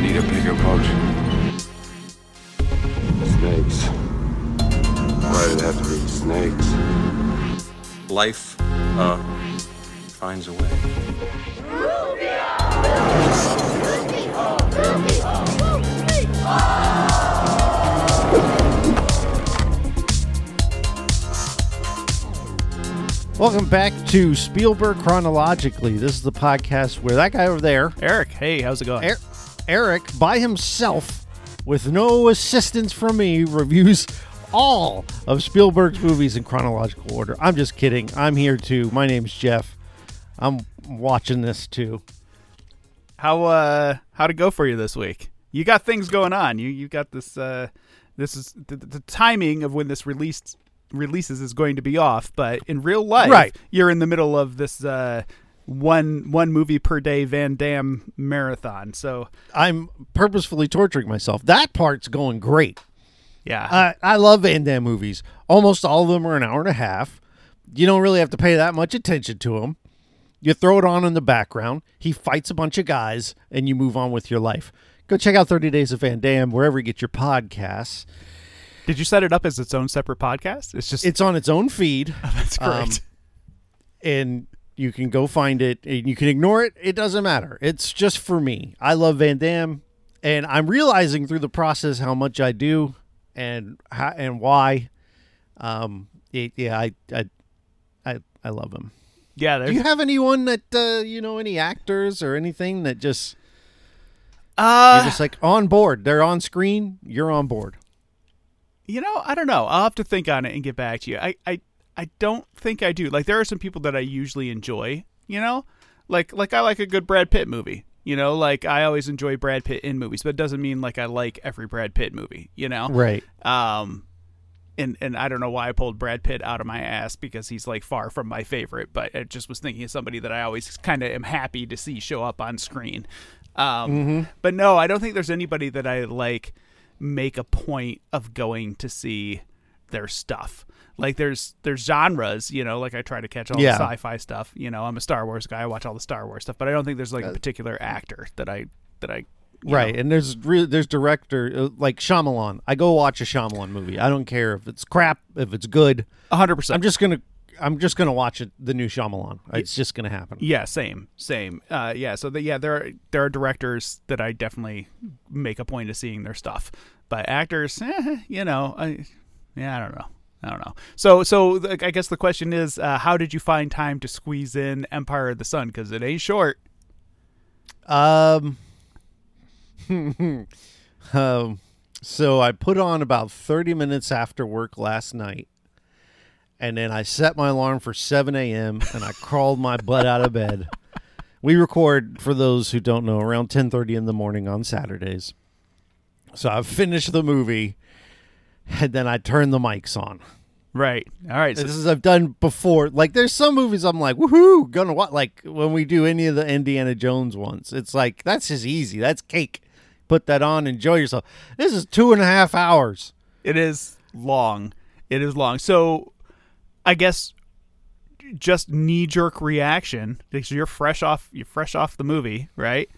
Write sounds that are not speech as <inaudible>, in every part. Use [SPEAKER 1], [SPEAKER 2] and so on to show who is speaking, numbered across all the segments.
[SPEAKER 1] need a bigger boat. Snakes. Why did it have to be snakes? Life, uh, finds a way.
[SPEAKER 2] Welcome back to Spielberg Chronologically. This is the podcast where that guy over there,
[SPEAKER 3] Eric, hey, how's it going?
[SPEAKER 2] Er- Eric, by himself, with no assistance from me, reviews all of Spielberg's movies in chronological order. I'm just kidding. I'm here too. My name's Jeff. I'm watching this too.
[SPEAKER 3] How uh how'd it go for you this week? You got things going on. You you got this uh this is the, the timing of when this released releases is going to be off, but in real life
[SPEAKER 2] Right.
[SPEAKER 3] you're in the middle of this uh one one movie per day Van Damme marathon. So
[SPEAKER 2] I'm purposefully torturing myself. That part's going great.
[SPEAKER 3] yeah.
[SPEAKER 2] I, I love Van Damme movies. Almost all of them are an hour and a half. You don't really have to pay that much attention to them. You throw it on in the background. He fights a bunch of guys, and you move on with your life. Go check out 30 Days of Van Damme wherever you get your podcasts.
[SPEAKER 3] Did you set it up as its own separate podcast? It's just
[SPEAKER 2] It's on its own feed, <laughs>
[SPEAKER 3] that's great.
[SPEAKER 2] um, and you can go find it. And you can ignore it. It doesn't matter. It's just for me. I love Van Damme, and I'm realizing through the process how much I do, and how, and why. Um, it, yeah, I, I, I, I love him.
[SPEAKER 3] yeah,
[SPEAKER 2] Do you have anyone that uh, you know, any actors or anything that just
[SPEAKER 3] uh
[SPEAKER 2] you're just like on board? They're on screen. You're on board.
[SPEAKER 3] You know, I don't know. I'll have to think on it and get back to you. I, I, I don't think I do. Like there are some people that I usually enjoy. You know, like like I like a good Brad Pitt movie. You know, like I always enjoy Brad Pitt in movies, but it doesn't mean like I like every Brad Pitt movie. You know,
[SPEAKER 2] Right.
[SPEAKER 3] um, and and I don't know why I pulled Brad Pitt out of my ass because he's like far from my favorite, but I just was thinking of somebody that I always kind of am happy to see show up on screen. Um, but no, I don't think there's anybody that I like make a point of going to see their stuff. Like there's there's genres, you know, like I try to catch all
[SPEAKER 2] Yeah.
[SPEAKER 3] the sci-fi stuff. You know, I'm a Star Wars guy. I watch all the Star Wars stuff, but I don't think there's like a particular actor that I that I you
[SPEAKER 2] Right,
[SPEAKER 3] know-
[SPEAKER 2] and there's re- there's director uh, like Shyamalan. I go watch a Shyamalan movie. I don't care if it's crap, if it's good.
[SPEAKER 3] A hundred percent.
[SPEAKER 2] I'm just gonna I'm just gonna watch it. The new Shyamalan. It's just gonna happen.
[SPEAKER 3] Yeah, same, same. Uh, yeah, so the, yeah, there are there are directors that I definitely make a point of seeing their stuff, but actors, <laughs> eh, you know, I, yeah, I don't know, I don't know. So, so I guess the question is, uh, how did you find time to squeeze in Empire of the Sun? Because it ain't short.
[SPEAKER 2] Um, <laughs> um, so I put on about 30 minutes after work last night, and then I set my alarm for 7 a.m. and I crawled my butt out of bed. We record, for those who don't know, around 10:30 in the morning on Saturdays. So I finished the movie, and then I turn the mics on.
[SPEAKER 3] Right. All right. So,
[SPEAKER 2] This is I've done before. Like there's some movies I'm like, woohoo, gonna watch. Like when we do any of the Indiana Jones ones, it's like that's just easy. That's cake. Put that on, enjoy yourself. This is two and a half hours.
[SPEAKER 3] it is long. It is long. So, I guess just knee jerk reaction because you're fresh off you're fresh off the movie, right?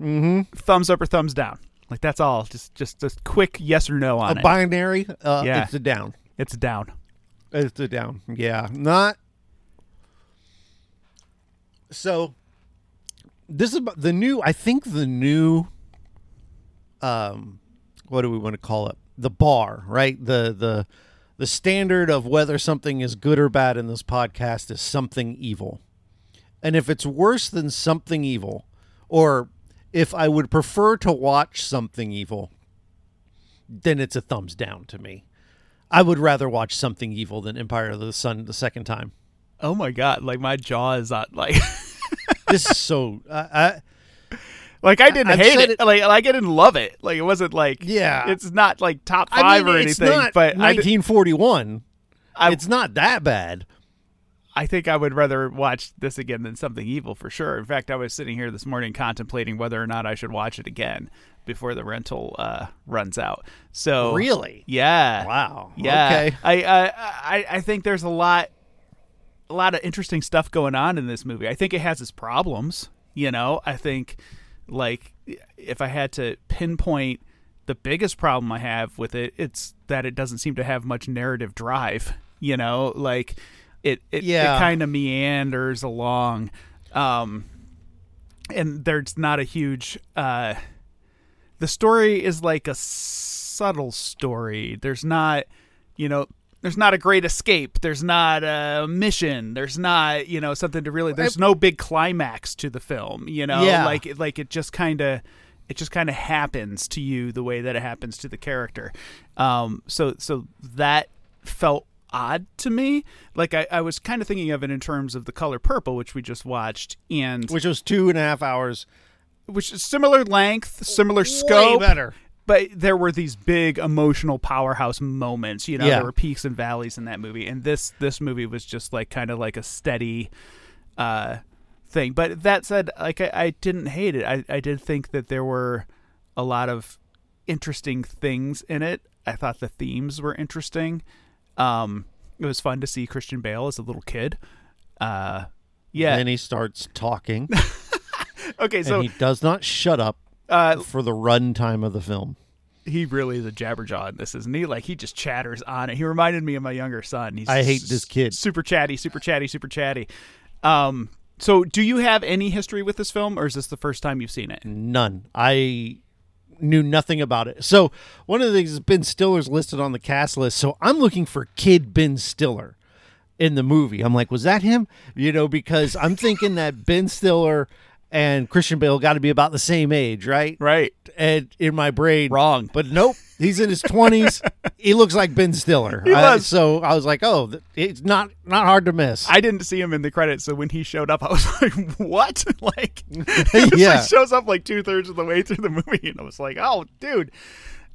[SPEAKER 3] Mm-hmm. Thumbs up or thumbs down. Like that's all. Just just a quick yes or no on it.
[SPEAKER 2] a
[SPEAKER 3] it.
[SPEAKER 2] binary. Uh,
[SPEAKER 3] Yeah.
[SPEAKER 2] It's a down.
[SPEAKER 3] it's a down.
[SPEAKER 2] It's a down. Yeah, not. So, this is the new. I think the new. Um, what do we want to call it? The bar, right? The the the standard of whether something is good or bad in this podcast is something evil, and if it's worse than something evil, or if I would prefer to watch something evil, then it's a thumbs down to me. I would rather watch something evil than Empire of the Sun the second time.
[SPEAKER 3] Oh my god! Like my jaw is on. Like <laughs>
[SPEAKER 2] This is so. Uh, I,
[SPEAKER 3] like I didn't
[SPEAKER 2] I've
[SPEAKER 3] hate it.
[SPEAKER 2] it-
[SPEAKER 3] Like like I didn't love it. Like it wasn't like
[SPEAKER 2] Yeah.
[SPEAKER 3] It's not like top
[SPEAKER 2] I
[SPEAKER 3] five
[SPEAKER 2] mean,
[SPEAKER 3] or anything.
[SPEAKER 2] not
[SPEAKER 3] but
[SPEAKER 2] 1941.
[SPEAKER 3] I-
[SPEAKER 2] it's not that bad.
[SPEAKER 3] I think I would rather watch this again than something evil for sure. In fact, I was sitting here this morning contemplating whether or not I should watch it again before the rental uh, runs out. So
[SPEAKER 2] Really?
[SPEAKER 3] yeah,
[SPEAKER 2] Wow.
[SPEAKER 3] yeah.
[SPEAKER 2] Okay.
[SPEAKER 3] I, I I I think there's a lot, a lot of interesting stuff going on in this movie. I think it has its problems. You know, I think like if I had to pinpoint the biggest problem I have with it, it's that it doesn't seem to have much narrative drive. You know, like it it,
[SPEAKER 2] Yeah.
[SPEAKER 3] it kind of meanders along, um, and there's not a huge. Uh, the story is like a subtle story. There's not, you know, there's not a great escape. There's not a mission. There's not, you know, something to really. There's no big climax to the film. You know,
[SPEAKER 2] Yeah.
[SPEAKER 3] like it- like it just kind of. It just kind of happens to you the way that it happens to the character, um, so so that felt odd to me. Like I, I was kind of thinking of it in terms of the color purple, which we just watched, and
[SPEAKER 2] which was two and a half hours.
[SPEAKER 3] which is similar length, similar scope,
[SPEAKER 2] better.
[SPEAKER 3] but there were these big emotional powerhouse moments. You know,
[SPEAKER 2] Yeah.
[SPEAKER 3] there were peaks and valleys in that movie, and this this movie was just like kind of like a steady uh, thing. But that said, like I, I didn't hate it. I I did think that there were a lot of interesting things in it. I thought the themes were interesting. Um, it was fun to see Christian Bale as a little kid. Uh, yeah.
[SPEAKER 2] Then he starts talking, <laughs>
[SPEAKER 3] okay. So
[SPEAKER 2] and he does not shut up
[SPEAKER 3] uh,
[SPEAKER 2] for the runtime of the film.
[SPEAKER 3] he really is a jabberjaw in this, isn't he? Like he just chatters on it. He reminded me of my younger son. He's
[SPEAKER 2] I hate this kid.
[SPEAKER 3] Super chatty, super chatty, super chatty. Um, so do you have any history with this film, or is this the first time you've seen it?
[SPEAKER 2] None. I knew nothing about it. So one of the things is Ben Stiller's listed on the cast list. So I'm looking for Kid Ben Stiller in the movie. I'm like, was that him? You know, because I'm thinking that Ben Stiller and Christian Bale got to be about the same age, right?
[SPEAKER 3] Right.
[SPEAKER 2] And in my brain,
[SPEAKER 3] Wrong.
[SPEAKER 2] But nope, he's in his 20s. <laughs> he looks like Ben Stiller.
[SPEAKER 3] He
[SPEAKER 2] I-
[SPEAKER 3] was.
[SPEAKER 2] so I was like, oh, it's not not hard to miss.
[SPEAKER 3] I didn't see him in the credits, so when he showed up, I was <laughs> like, "What?" <laughs> like, he
[SPEAKER 2] Yeah.
[SPEAKER 3] shows up like two thirds of the way through the movie, and I was like, "Oh, dude."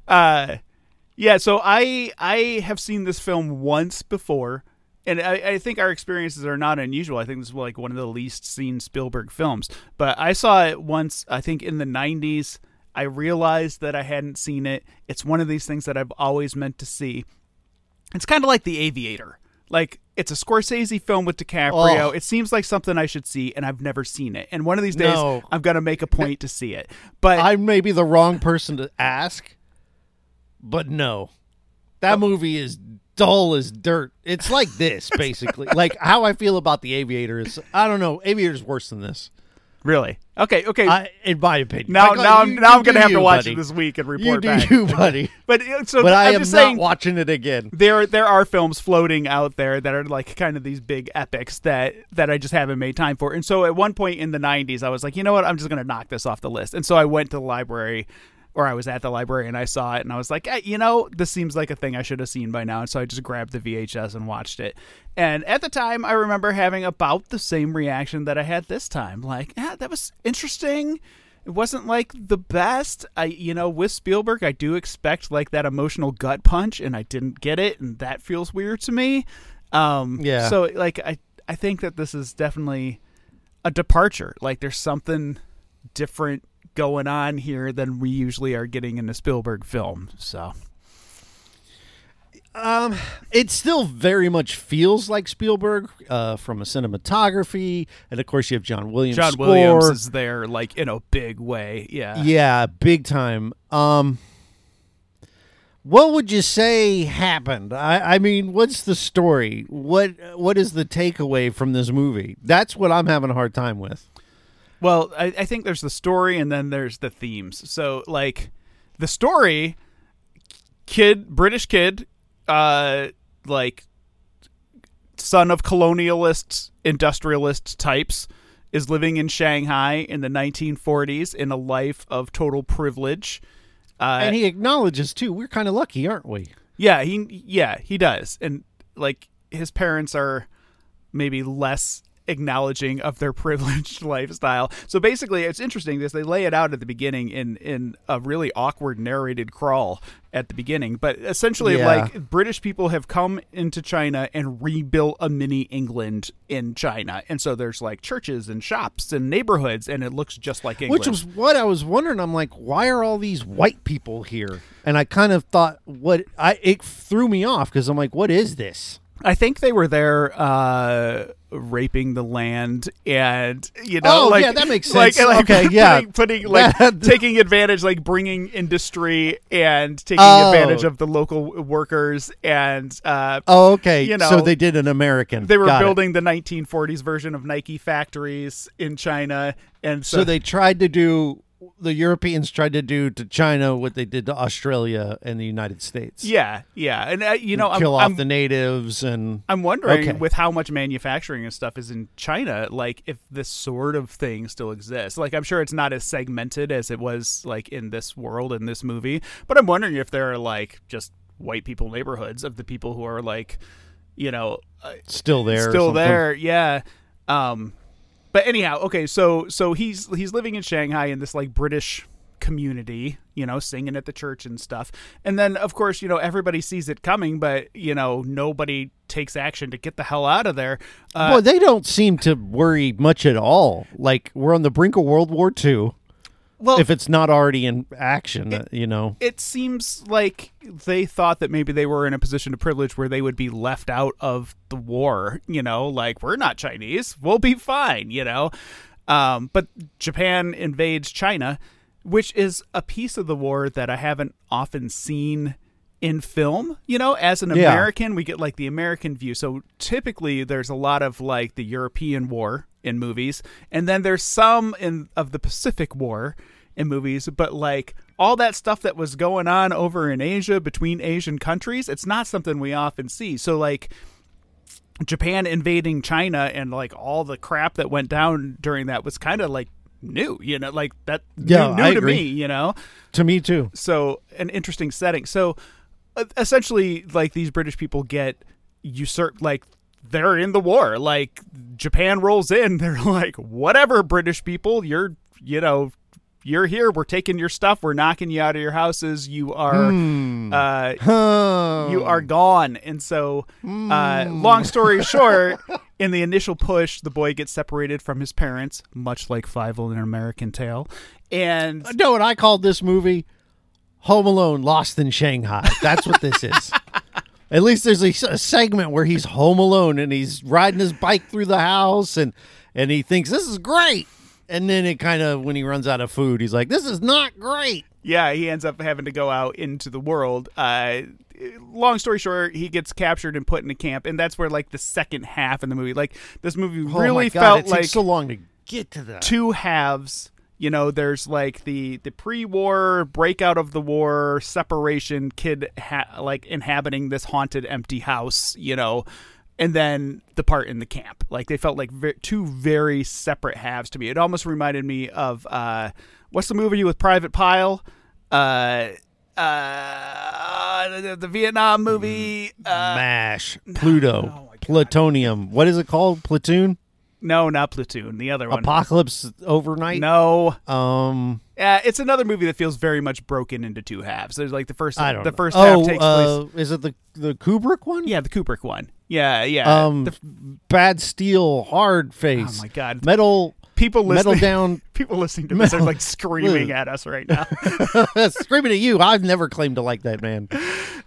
[SPEAKER 3] Uh, yeah. So I I have seen this film once before, and I, I think our experiences are not unusual. I think this is like one of the least seen Spielberg films, but I saw it once. I think in the '90s. I realized that I hadn't seen it. It's one of these things that I've always meant to see. It's kind of like The Aviator. Like it's a Scorsese film with DiCaprio.
[SPEAKER 2] Oh.
[SPEAKER 3] It seems like something I should see, and I've never seen it. And one of these days,
[SPEAKER 2] No.
[SPEAKER 3] I'm gonna make a point to see it. But
[SPEAKER 2] I may be the wrong person to ask, but no. That oh. movie is dull as dirt. It's like this, <laughs> basically. like how I feel about the Aviator is I don't know. Aviator's worse than this.
[SPEAKER 3] really, okay, okay.
[SPEAKER 2] I, in my opinion.
[SPEAKER 3] now,
[SPEAKER 2] Like,
[SPEAKER 3] now,
[SPEAKER 2] you-
[SPEAKER 3] I'm now
[SPEAKER 2] you
[SPEAKER 3] I'm gonna have to watch
[SPEAKER 2] buddy.
[SPEAKER 3] it this week and
[SPEAKER 2] You
[SPEAKER 3] report
[SPEAKER 2] do
[SPEAKER 3] back.
[SPEAKER 2] you, buddy. <laughs>
[SPEAKER 3] But uh, so
[SPEAKER 2] But I
[SPEAKER 3] I'm
[SPEAKER 2] am
[SPEAKER 3] just
[SPEAKER 2] not
[SPEAKER 3] saying,
[SPEAKER 2] watching it again.
[SPEAKER 3] there there are films floating out there that are like kind of these big epics that that I just haven't made time for. And so at one point in the 90s I was like, "You know what? I'm just going to knock this off the list." And so I went to the library or I was at the library and I saw it and I was like, eh, "You know, this seems like a thing I should have seen by now." And so I just grabbed the VHS and watched it. And at the time I remember having about the same reaction that I had this time. Like, "Yeah, that was interesting." it wasn't like the best. I you know with Spielberg, I do expect like that emotional gut punch, and I didn't get it, and that feels weird to me. Um,
[SPEAKER 2] Yeah.
[SPEAKER 3] So like I I think that this is definitely a departure. Like there's something different going on here than we usually are getting in a Spielberg film. So
[SPEAKER 2] Um, it still very much feels like Spielberg uh, from a cinematography, and of course you have John Williams.
[SPEAKER 3] John
[SPEAKER 2] score.
[SPEAKER 3] Williams is there like in a big way. Yeah.
[SPEAKER 2] Yeah, big time. Um, what would you say happened? I, I mean, what's the story? What what is the takeaway from this movie? That's what I'm having a hard time with.
[SPEAKER 3] Well, I, I think there's the story and then there's the themes. So, like, the story, kid, British kid, uh, like, son of colonialists, industrialist types, is living in Shanghai in the 1940s in a life of total privilege. Uh,
[SPEAKER 2] And he acknowledges too. We're kind of lucky, aren't we?
[SPEAKER 3] yeah, he yeah, he does. And like his parents are maybe less acknowledging of their <laughs> privileged lifestyle. So basically it's interesting because they lay it out at the beginning in in a really awkward narrated crawl at the beginning. But essentially
[SPEAKER 2] Yeah.
[SPEAKER 3] like British people have come into China and rebuilt a mini England in China. And so there's like churches and shops and neighborhoods and it looks just like England.
[SPEAKER 2] Which was what I was wondering. I'm like, why are all these white people here? And I kind of thought, what I it threw me off because I'm like, what is this?
[SPEAKER 3] I think they were there uh, raping the land, and you know,
[SPEAKER 2] Oh,
[SPEAKER 3] like
[SPEAKER 2] yeah, that makes sense.
[SPEAKER 3] like
[SPEAKER 2] Okay, <laughs> yeah.
[SPEAKER 3] putting, putting like <laughs> taking advantage, like bringing industry and taking
[SPEAKER 2] Oh.
[SPEAKER 3] advantage of the local workers, and uh,
[SPEAKER 2] Oh, okay.
[SPEAKER 3] You know,
[SPEAKER 2] so they did an American.
[SPEAKER 3] they were
[SPEAKER 2] Got it.
[SPEAKER 3] building the 1940s version of Nike factories in China, and so,
[SPEAKER 2] So they tried to do the Europeans tried to do to China what they did to Australia and the United States.
[SPEAKER 3] yeah, yeah, and uh, you know, I'm,
[SPEAKER 2] kill off
[SPEAKER 3] I'm,
[SPEAKER 2] the natives and
[SPEAKER 3] I'm wondering
[SPEAKER 2] Okay.
[SPEAKER 3] with how much manufacturing and stuff is in China, like if this sort of thing still exists. Like I'm sure it's not as segmented as it was like in this world in this movie, but I'm wondering if there are like just white people neighborhoods of the people who are like, you know, uh,
[SPEAKER 2] still there.
[SPEAKER 3] still there. Yeah. Um, but anyhow, okay, so so he's he's living in Shanghai in this like British community, you know, singing at the church and stuff. And then of course, you know, everybody sees it coming, but you know, nobody takes action to get the hell out of there. Uh,
[SPEAKER 2] Boy, they don't seem to worry much at all. Like we're on the brink of World War II.
[SPEAKER 3] Well,
[SPEAKER 2] if it's not already in action, uh, you know.
[SPEAKER 3] it seems like they thought that maybe they were in a position of privilege where they would be left out of the war, you know, like we're not Chinese, we'll be fine, you know. Um, but Japan invades China, which is a piece of the war that I haven't often seen in film, you know, as an
[SPEAKER 2] Yeah.
[SPEAKER 3] American, we get like the American view. So typically there's a lot of like the European war in movies, and then there's some in of the Pacific War in movies, but like all that stuff that was going on over in Asia between Asian countries, it's not something we often see. So like Japan invading China and like all the crap that went down during that was kind of like new, you know, like that
[SPEAKER 2] Yeah,
[SPEAKER 3] new, new
[SPEAKER 2] I
[SPEAKER 3] to
[SPEAKER 2] agree.
[SPEAKER 3] me, you know
[SPEAKER 2] To me too.
[SPEAKER 3] so an interesting setting. So uh, essentially, like these British people get usurped, like they're in the war. Like Japan rolls in, <laughs> they're like, whatever, British people, you're, you know, you're here. We're taking your stuff. We're knocking you out of your houses. You are,
[SPEAKER 2] Hmm.
[SPEAKER 3] uh,
[SPEAKER 2] Huh.
[SPEAKER 3] you are gone. And so, uh, long story <laughs> short, in the initial push, the boy gets separated from his parents, much like Five in an American Tail. And
[SPEAKER 2] You know what I called this movie? Home Alone Lost in Shanghai. That's what this is. <laughs> At least there's a, a segment where he's home alone and he's riding his bike through the house and and he thinks this is great. And then it kind of when he runs out of food, he's like, "This is not great."
[SPEAKER 3] yeah, he ends up having to go out into the world. Uh, long story short, he gets captured and put in a camp, and that's where like the second half in the movie, like this movie
[SPEAKER 2] oh
[SPEAKER 3] really
[SPEAKER 2] God,
[SPEAKER 3] felt
[SPEAKER 2] it
[SPEAKER 3] like
[SPEAKER 2] so long to get to that.
[SPEAKER 3] two halves. You know, there's like the the pre-war breakout of the war, separation, kid ha- like inhabiting this haunted empty house. You know. And then the part in the camp, like they felt like ve- two very separate halves to me. It almost reminded me of uh, what's the movie with Private Pile? Uh, uh, the, the Vietnam movie. Uh,
[SPEAKER 2] Mash, Pluto,
[SPEAKER 3] oh
[SPEAKER 2] Plutonium. What is it called? Platoon?
[SPEAKER 3] no, not Platoon. The other one.
[SPEAKER 2] Apocalypse Overnight?
[SPEAKER 3] No,
[SPEAKER 2] Um,
[SPEAKER 3] uh, it's another movie that feels very much broken into two halves. There's like the first,
[SPEAKER 2] I don't
[SPEAKER 3] the
[SPEAKER 2] know.
[SPEAKER 3] first
[SPEAKER 2] oh,
[SPEAKER 3] half takes
[SPEAKER 2] uh,
[SPEAKER 3] place.
[SPEAKER 2] is it the the Kubrick one?
[SPEAKER 3] Yeah, the Kubrick one. Yeah, yeah.
[SPEAKER 2] Um,
[SPEAKER 3] The-
[SPEAKER 2] bad steel, hard face.
[SPEAKER 3] oh my god,
[SPEAKER 2] Metal,
[SPEAKER 3] people listening, metal
[SPEAKER 2] down, <laughs>
[SPEAKER 3] people listening to metal, this are like screaming <laughs> at us right now. <laughs>
[SPEAKER 2] screaming at you. I've never claimed to like that man.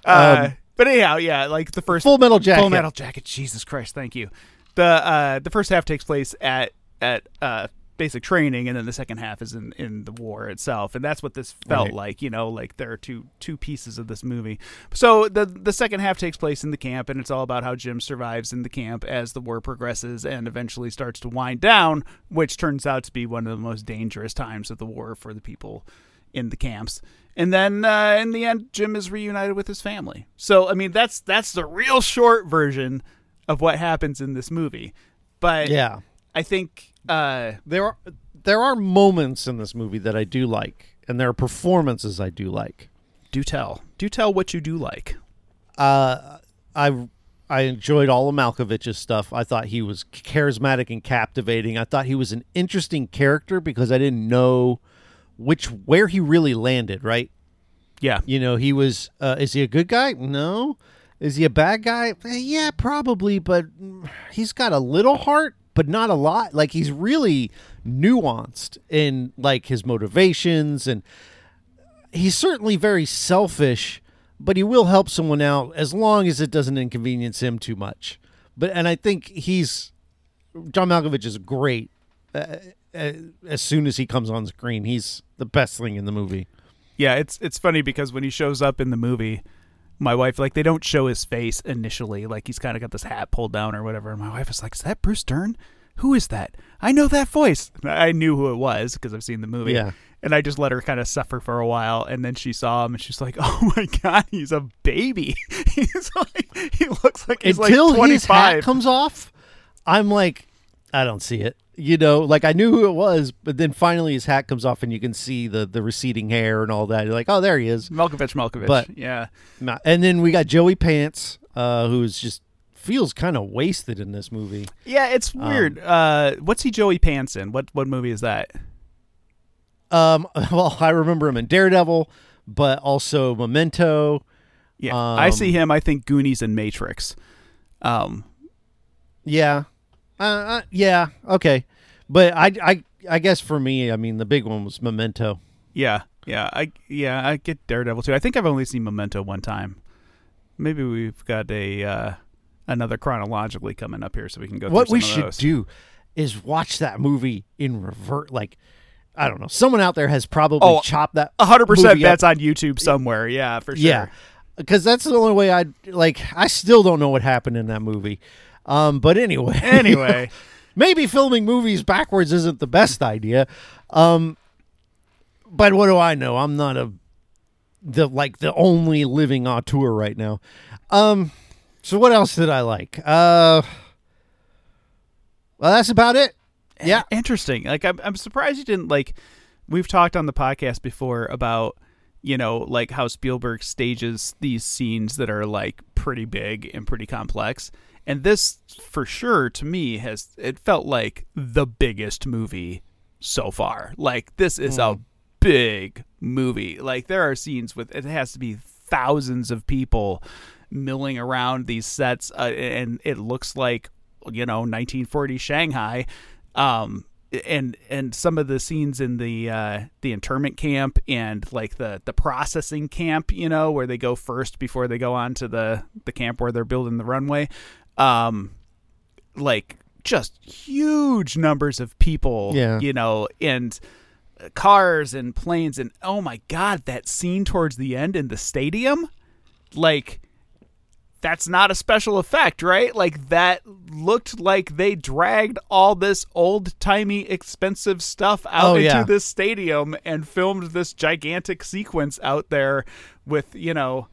[SPEAKER 3] Uh, but anyhow, yeah, like the first
[SPEAKER 2] Full Metal Jacket.
[SPEAKER 3] Full Metal Jacket. Jesus Christ, thank you. The uh, the first half takes place at at uh, basic training, and then the second half is in, in the war itself, and that's what this felt
[SPEAKER 2] Right.
[SPEAKER 3] like. You know, like there are two two pieces of this movie. So the the second half takes place in the camp, and it's all about how Jim survives in the camp as the war progresses and eventually starts to wind down, which turns out to be one of the most dangerous times of the war for the people in the camps. And then uh, in the end, Jim is reunited with his family. So I mean, that's that's the real short version of what happens in this movie. But
[SPEAKER 2] Yeah,
[SPEAKER 3] I think uh,
[SPEAKER 2] there are there are moments in this movie that I do like, and there are performances I do like.
[SPEAKER 3] do tell, do tell what you do like.
[SPEAKER 2] Uh, I I enjoyed all of Malkovich's stuff. I thought he was charismatic and captivating. I thought he was an interesting character because I didn't know which where he really landed. Right.
[SPEAKER 3] Yeah,
[SPEAKER 2] You know, he was. Uh, is he a good guy? No. Is he a bad guy? Eh, yeah, probably. But mm, he's got a little heart, but not a lot. Like he's really nuanced in like his motivations, and he's certainly very selfish. but he will help someone out as long as it doesn't inconvenience him too much. But and I think he's John Malkovich is great. Uh, uh, as soon as he comes on screen, he's the best thing in the movie.
[SPEAKER 3] Yeah, it's it's funny because when he shows up in the movie, my wife like they don't show his face initially, like he's kind of got this hat pulled down or whatever. And my wife is like, "Is that Bruce Dern? Who is that? I know that voice." I knew who it was because I've seen the movie.
[SPEAKER 2] Yeah.
[SPEAKER 3] And I just let her kind of suffer for a while, and then she saw him, and she's like, <laughs> "Oh my god, he's a baby. <laughs> he's like, he looks like he's
[SPEAKER 2] Until
[SPEAKER 3] like twenty
[SPEAKER 2] his hat comes off, I'm like, I don't see it. You know, like I knew who it was, but then finally his hat comes off and you can see the the receding hair and all that. You're like, oh, there he is.
[SPEAKER 3] Malkovich, Malkovich.
[SPEAKER 2] But-
[SPEAKER 3] yeah,
[SPEAKER 2] Nah, And then we got Joey Pants, uh, who's just feels kind of wasted in this movie.
[SPEAKER 3] yeah, it's weird. uh, what's he Joey Pants in? What what movie is that?
[SPEAKER 2] Um, <laughs> well, I remember him in Daredevil, but also Memento.
[SPEAKER 3] Yeah, I see
[SPEAKER 2] Um,
[SPEAKER 3] him. I think Goonies and Matrix. Um,
[SPEAKER 2] Yeah, uh, uh, yeah, okay. But I, I, I guess for me, I mean, the big one was Memento.
[SPEAKER 3] yeah, yeah, I yeah, I get Daredevil too. I think I've only seen Memento one time. Maybe we've got a uh, another chronologically coming up here, so we can go.
[SPEAKER 2] what
[SPEAKER 3] through
[SPEAKER 2] we should do is watch that movie in revert. Like, I don't know, someone out there has probably
[SPEAKER 3] Oh,
[SPEAKER 2] chopped that.
[SPEAKER 3] A hundred percent.
[SPEAKER 2] movie up.
[SPEAKER 3] That's on YouTube somewhere. Yeah, for sure.
[SPEAKER 2] Yeah, because that's the only way I like. I still don't know what happened in that movie. Um, but anyway,
[SPEAKER 3] Anyway, <laughs>
[SPEAKER 2] maybe filming movies backwards isn't the best idea. Um, but what do I know? I'm not a the like the only living auteur right now. Um, so what else did I like? Uh, well, that's about it. Yeah,
[SPEAKER 3] interesting. Like I'm, I'm surprised you didn't like. We've talked on the podcast before about you know like how Spielberg stages these scenes that are like pretty big and pretty complex, and this for sure to me has it felt like the biggest movie so far. Like this is a big movie. Like there are scenes with it has to be thousands of people milling around these sets, uh, and it looks like you know 1940 Shanghai. Um, and and some of the scenes in the uh, the internment camp and like the the processing camp, you know, where they go first before they go on to the the camp where they're building the runway. Um, like just huge numbers of people,
[SPEAKER 2] Yeah.
[SPEAKER 3] you know, and cars and planes and oh my god, that scene towards the end in the stadium, like that's not a special effect, right? Like that looked like they dragged all this old-timey expensive stuff out
[SPEAKER 2] Oh,
[SPEAKER 3] into
[SPEAKER 2] yeah.
[SPEAKER 3] this stadium and filmed this gigantic sequence out there with, you know,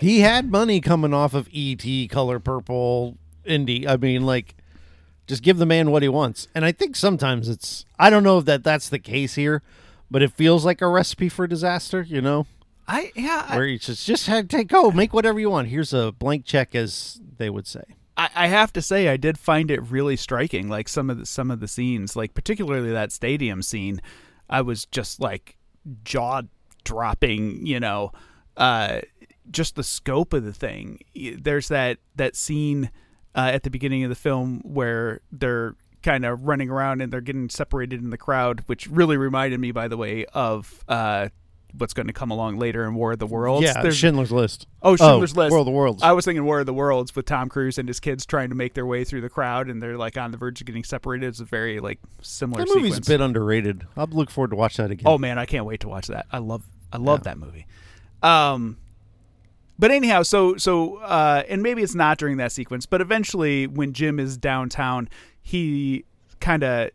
[SPEAKER 2] he had money coming off of ET, Color Purple, Indie. I mean, like, just give the man what he wants. And I think sometimes it's. I don't know if that that's the case here, but it feels like a recipe for disaster. You know.
[SPEAKER 3] I yeah, I-
[SPEAKER 2] where you just just had take go make whatever you want. Here's a blank check, as they would say.
[SPEAKER 3] I, I have to say I did find it really striking. Like some of the some of the scenes, like particularly that stadium scene, I was just like jaw dropping. You know, uh, just the scope of the thing. There's that that scene uh, at the beginning of the film where they're kind of running around and they're getting separated in the crowd, which really reminded me, by the way, of. Uh, What's going to come along later in War of the Worlds?
[SPEAKER 2] yeah,
[SPEAKER 3] There's-
[SPEAKER 2] Schindler's List.
[SPEAKER 3] Oh, Schindler's List.
[SPEAKER 2] War of the Worlds.
[SPEAKER 3] I was thinking War of the Worlds with Tom Cruise and his kids trying to make their way through the crowd, and they're like on the verge of getting separated. It's a very like similar
[SPEAKER 2] that movie's
[SPEAKER 3] sequence.
[SPEAKER 2] a bit underrated. I'll look forward to watch that again.
[SPEAKER 3] oh man, I can't wait to watch that. I love I love that movie. Um, but anyhow, so so uh, and maybe it's not during that sequence, but eventually when Jim is downtown, he kind of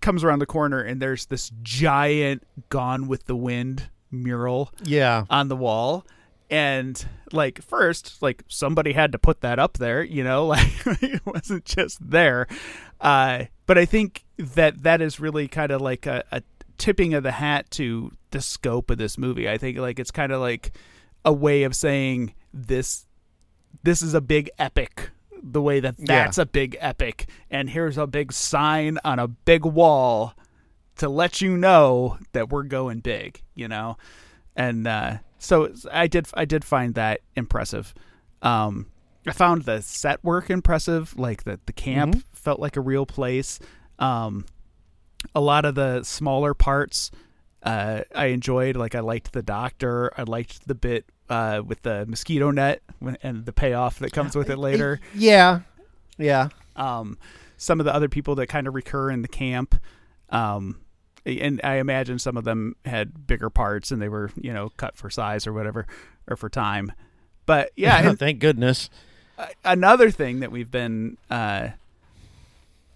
[SPEAKER 3] comes around the corner and there's this giant Gone with the Wind mural
[SPEAKER 2] yeah,
[SPEAKER 3] on the wall. And like first like somebody had to put that up there you know <laughs> like it wasn't just there. Uh but i think that that is really kind of like a, a tipping of the hat to the scope of this movie. I think like it's kind of like a way of saying this this is a big epic the way that that's a big epic. And here's a big sign on a big wall to let you know that we're going big, you know, and uh, so I did I did find that impressive. Um, I found the set work impressive, like the the camp felt like a real place. Um, a lot of the smaller parts uh, I enjoyed. Like I liked the doctor. I liked the bit uh, with the mosquito net and the payoff that comes with it later.
[SPEAKER 2] Yeah, yeah.
[SPEAKER 3] Um, some of the other people that kind of recur in the camp. Um, and I imagine some of them had bigger parts and they were, you know, cut for size or whatever, or for time. But yeah, <laughs> and
[SPEAKER 2] thank goodness.
[SPEAKER 3] another thing that we've been, uh,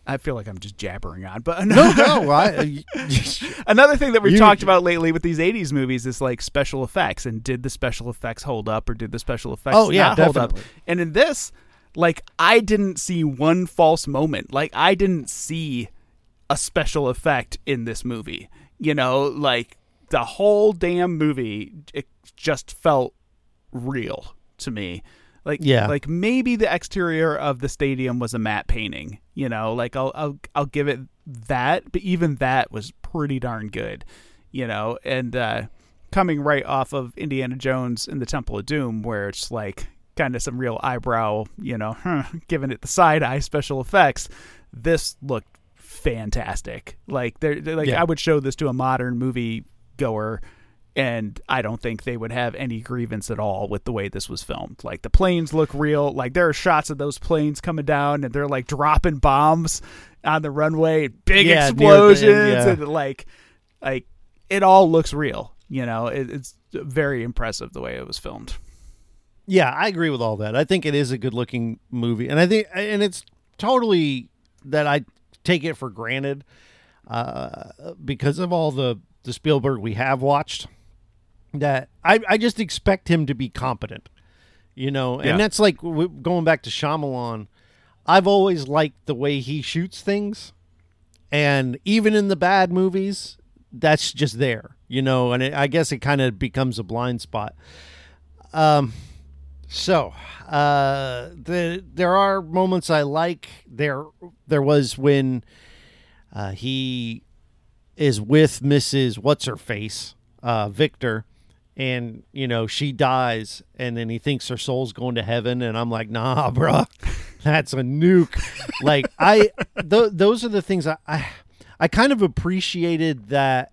[SPEAKER 3] I feel like I'm just jabbering on, but
[SPEAKER 2] No, <laughs> no. I, uh,
[SPEAKER 3] another thing that we've
[SPEAKER 2] You-
[SPEAKER 3] talked about lately with these 80s movies is like special effects and did the special effects hold up or did the special effects
[SPEAKER 2] Oh, yeah,
[SPEAKER 3] not hold up
[SPEAKER 2] definitely.
[SPEAKER 3] and in this like i didn't see one false moment like i didn't see a special effect in this movie you know like the whole damn movie it just felt real to me like
[SPEAKER 2] Yeah.
[SPEAKER 3] like maybe the exterior of the stadium was a matte painting you know like i'll i'll, I'll give it that but even that was pretty darn good you know and uh coming right off of indiana jones and the temple of doom where it's like kind of some real eyebrow you know <laughs> huh, giving it the side eye special effects this looked fantastic like they're like
[SPEAKER 2] Yeah.
[SPEAKER 3] i would show this to a modern movie goer and I don't think they would have any grievance at all with the way this was filmed. Like the planes look real. Like there are shots of those planes coming down and they're like dropping bombs on the runway, big
[SPEAKER 2] Yeah, near the end,
[SPEAKER 3] explosions,
[SPEAKER 2] yeah.
[SPEAKER 3] and like, like it all looks real. You know, it, it's very impressive the way it was filmed.
[SPEAKER 2] Yeah, I agree with all that. I think it is a good looking movie, and I think and it's totally that I take it for granted uh, because of all the the Spielberg we have watched. That I I just expect him to be competent, you know, and
[SPEAKER 3] Yeah.
[SPEAKER 2] that's like going back to Shyamalan. I've always liked the way he shoots things, and even in the bad movies, that's just there, you know. And it, I guess it kind of becomes a blind spot. Um, so, uh, the there are moments I like. There, there was when uh, he is with Mrs. What's her face, uh, Victor, and you know she dies, and then he thinks her soul's going to heaven, and I'm like, nah, <laughs> bruh, that's a nuke. like I, th- those are the things I, I, I kind of appreciated that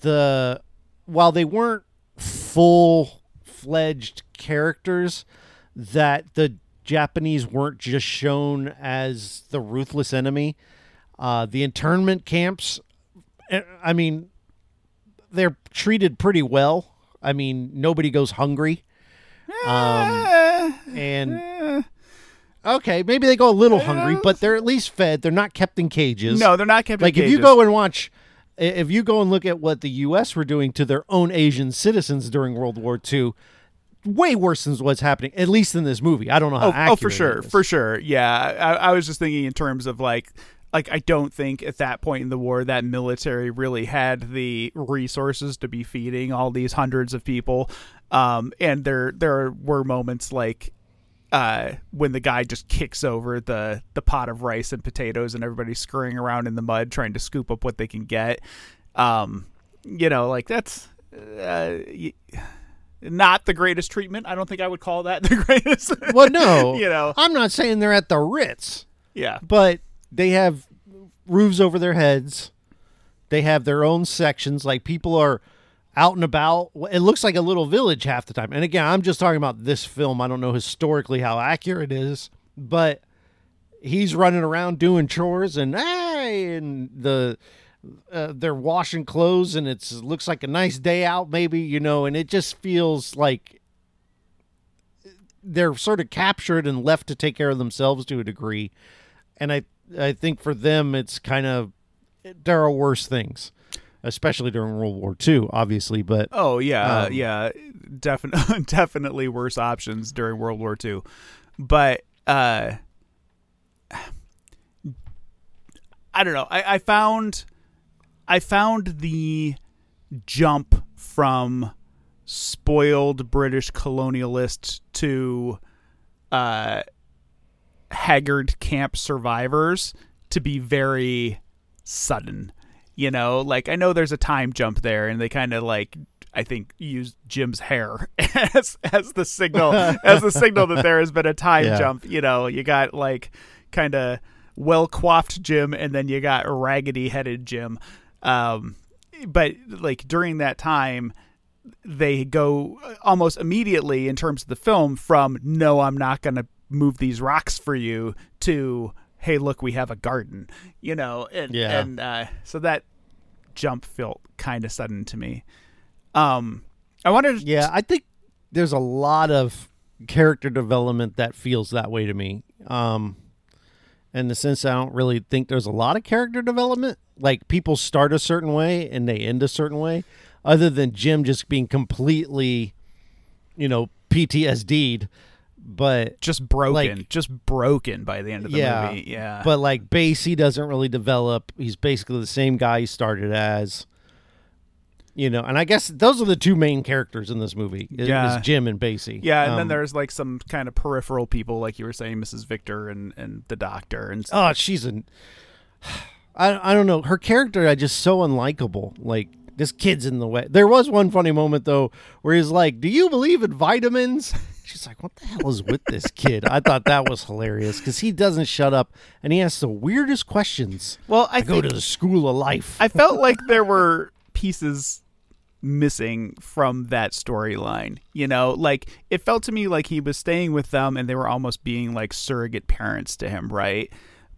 [SPEAKER 2] the while they weren't full fledged characters that the Japanese weren't just shown as the ruthless enemy. Uh, the internment camps, eh, I mean, they're treated pretty well. I mean, nobody goes hungry. Um, and okay, maybe they go a little hungry, but they're at least fed. They're not kept in cages
[SPEAKER 3] No, they're not kept in
[SPEAKER 2] like if you go and watch if you go and look at what the US were doing to their own Asian citizens during World War II, way worse than what's happening, at least in this movie. I don't know how
[SPEAKER 3] oh, oh, for sure, for sure. Yeah, I, I was just thinking in terms of like, like I don't think at that point in the war that military really had the resources to be feeding all these hundreds of people. Um, and there there were moments like. Uh, when the guy just kicks over the, the pot of rice and potatoes and everybody's scurrying around in the mud trying to scoop up what they can get, um, you know, like that's uh, y- not the greatest treatment. I don't think I would call that <laughs> the greatest.
[SPEAKER 2] Well, no, <laughs>
[SPEAKER 3] You know.
[SPEAKER 2] I'm not saying they're at the Ritz,
[SPEAKER 3] yeah.
[SPEAKER 2] but they have roofs over their heads. They have their own sections. Like people are out and about. It looks like a little village half the time. And again, I'm just talking about this film. I don't know historically how accurate it is, but he's running around doing chores and hey, and the uh, they're washing clothes and it's looks like a nice day out maybe you know and it just feels like they're sort of captured and left to take care of themselves to a degree and i i think for them it's kind of there are worse things especially during world war ii obviously but
[SPEAKER 3] Oh yeah,
[SPEAKER 2] Um,
[SPEAKER 3] yeah, definitely, <laughs> definitely worse options during World War II. But uh, I don't know. I, I found, I found the jump from spoiled British colonialist to uh, haggard camp survivors to be very sudden. You know, like I know there's a time jump there, and they kind of like I think used Jim's hair <laughs> as as the signal <laughs> as the signal that there has been a time
[SPEAKER 2] Yeah.
[SPEAKER 3] jump. You know, you got like kind of well coiffed Jim, and then you got raggedy headed Jim. Um, but like during that time, they go almost immediately in terms of the film from no, I'm not going to move these rocks for you to hey, look, we have a garden, you know, and
[SPEAKER 2] Yeah.
[SPEAKER 3] and uh, so that jump felt kind of sudden to me. Um, I wanted to
[SPEAKER 2] Yeah, I think there's a lot of character development that feels that way to me. Um, in the sense, I don't really think there's a lot of character development. Like people start a certain way and they end a certain way, other than Jim just being completely, you know, PTSD'd. But
[SPEAKER 3] just broken,
[SPEAKER 2] like-
[SPEAKER 3] just broken by the end of the
[SPEAKER 2] yeah,
[SPEAKER 3] movie. Yeah,
[SPEAKER 2] But like Basie doesn't really develop. He's basically the same guy he started as. You know, and I guess those are the two main characters in this movie. Is,
[SPEAKER 3] Yeah.
[SPEAKER 2] is Jim and Basie.
[SPEAKER 3] yeah, and then
[SPEAKER 2] Um,
[SPEAKER 3] there's like some kind of peripheral people, like you were saying, Mrs. Victor and and the doctor, and
[SPEAKER 2] Oh, she's an. I I don't know her character. I just so unlikable. Like this kid's in the way. There was one funny moment though where he's like, "Do you believe in vitamins?" She's like, "What the hell is with this kid?" I thought that was hilarious because he doesn't shut up and he asks the weirdest questions.
[SPEAKER 3] well, I,
[SPEAKER 2] I go to the school of life.
[SPEAKER 3] I felt like <laughs> there were pieces missing from that storyline. You know, like it felt to me like he was staying with them and they were almost being like surrogate parents to him, right?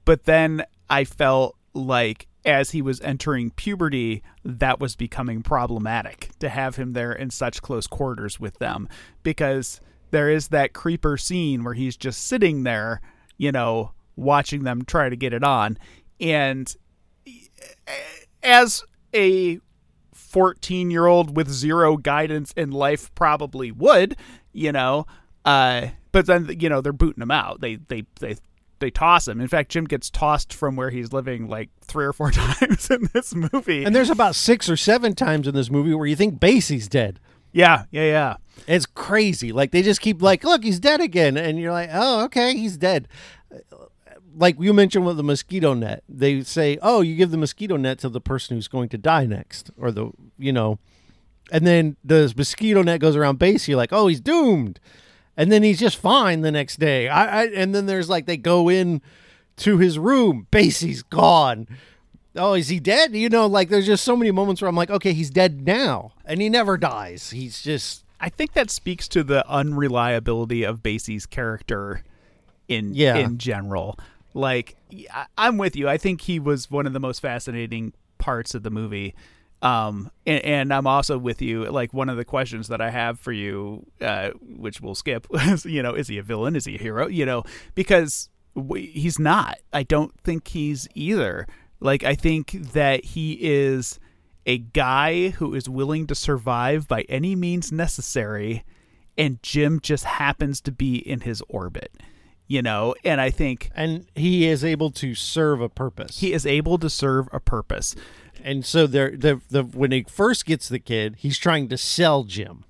[SPEAKER 3] But then I felt like as he was entering puberty, that was becoming problematic to have him there in such close quarters with them because there is that creeper scene where he's just sitting there, you know, watching them try to get it on. And as a 14 year old with zero guidance in life probably would, you know, uh, but then, you know, they're booting him out. They, they, they, they toss him. In fact, Jim gets tossed from where he's living like three or four <laughs> times in this movie.
[SPEAKER 2] and there's about six or seven times in this movie where you think Basie's dead.
[SPEAKER 3] Yeah, yeah, yeah.
[SPEAKER 2] It's crazy. Like they just keep like, look, he's dead again, and you're like, oh, okay, he's dead. Like you mentioned with the mosquito net, they say, oh, you give the mosquito net to the person who's going to die next, or the you know, and then the mosquito net goes around Basie. You're like, oh, he's doomed, and then he's just fine the next day. I, I and then there's like they go in to his room, Basie's gone. Oh, is he dead? You know, like there's just so many moments where I'm like, okay, he's dead now, and he never dies. He's just
[SPEAKER 3] I think that speaks to the unreliability of Basie's character in
[SPEAKER 2] Yeah.
[SPEAKER 3] in general. Like I'm with you. I think he was one of the most fascinating parts of the movie. Um, and, and I'm also with you. Like one of the questions that I have for you, uh, which we'll skip, <laughs> is, you know, is he a villain? Is he a hero? You know, because w- he's not. I don't think he's either. Like I think that he is a guy who is willing to survive by any means necessary, and Jim just happens to be in his orbit. You know, and I think
[SPEAKER 2] and he is able to serve a purpose.
[SPEAKER 3] he is able to serve a purpose.
[SPEAKER 2] and so there, the the when he first gets the kid, he's trying to sell Jim,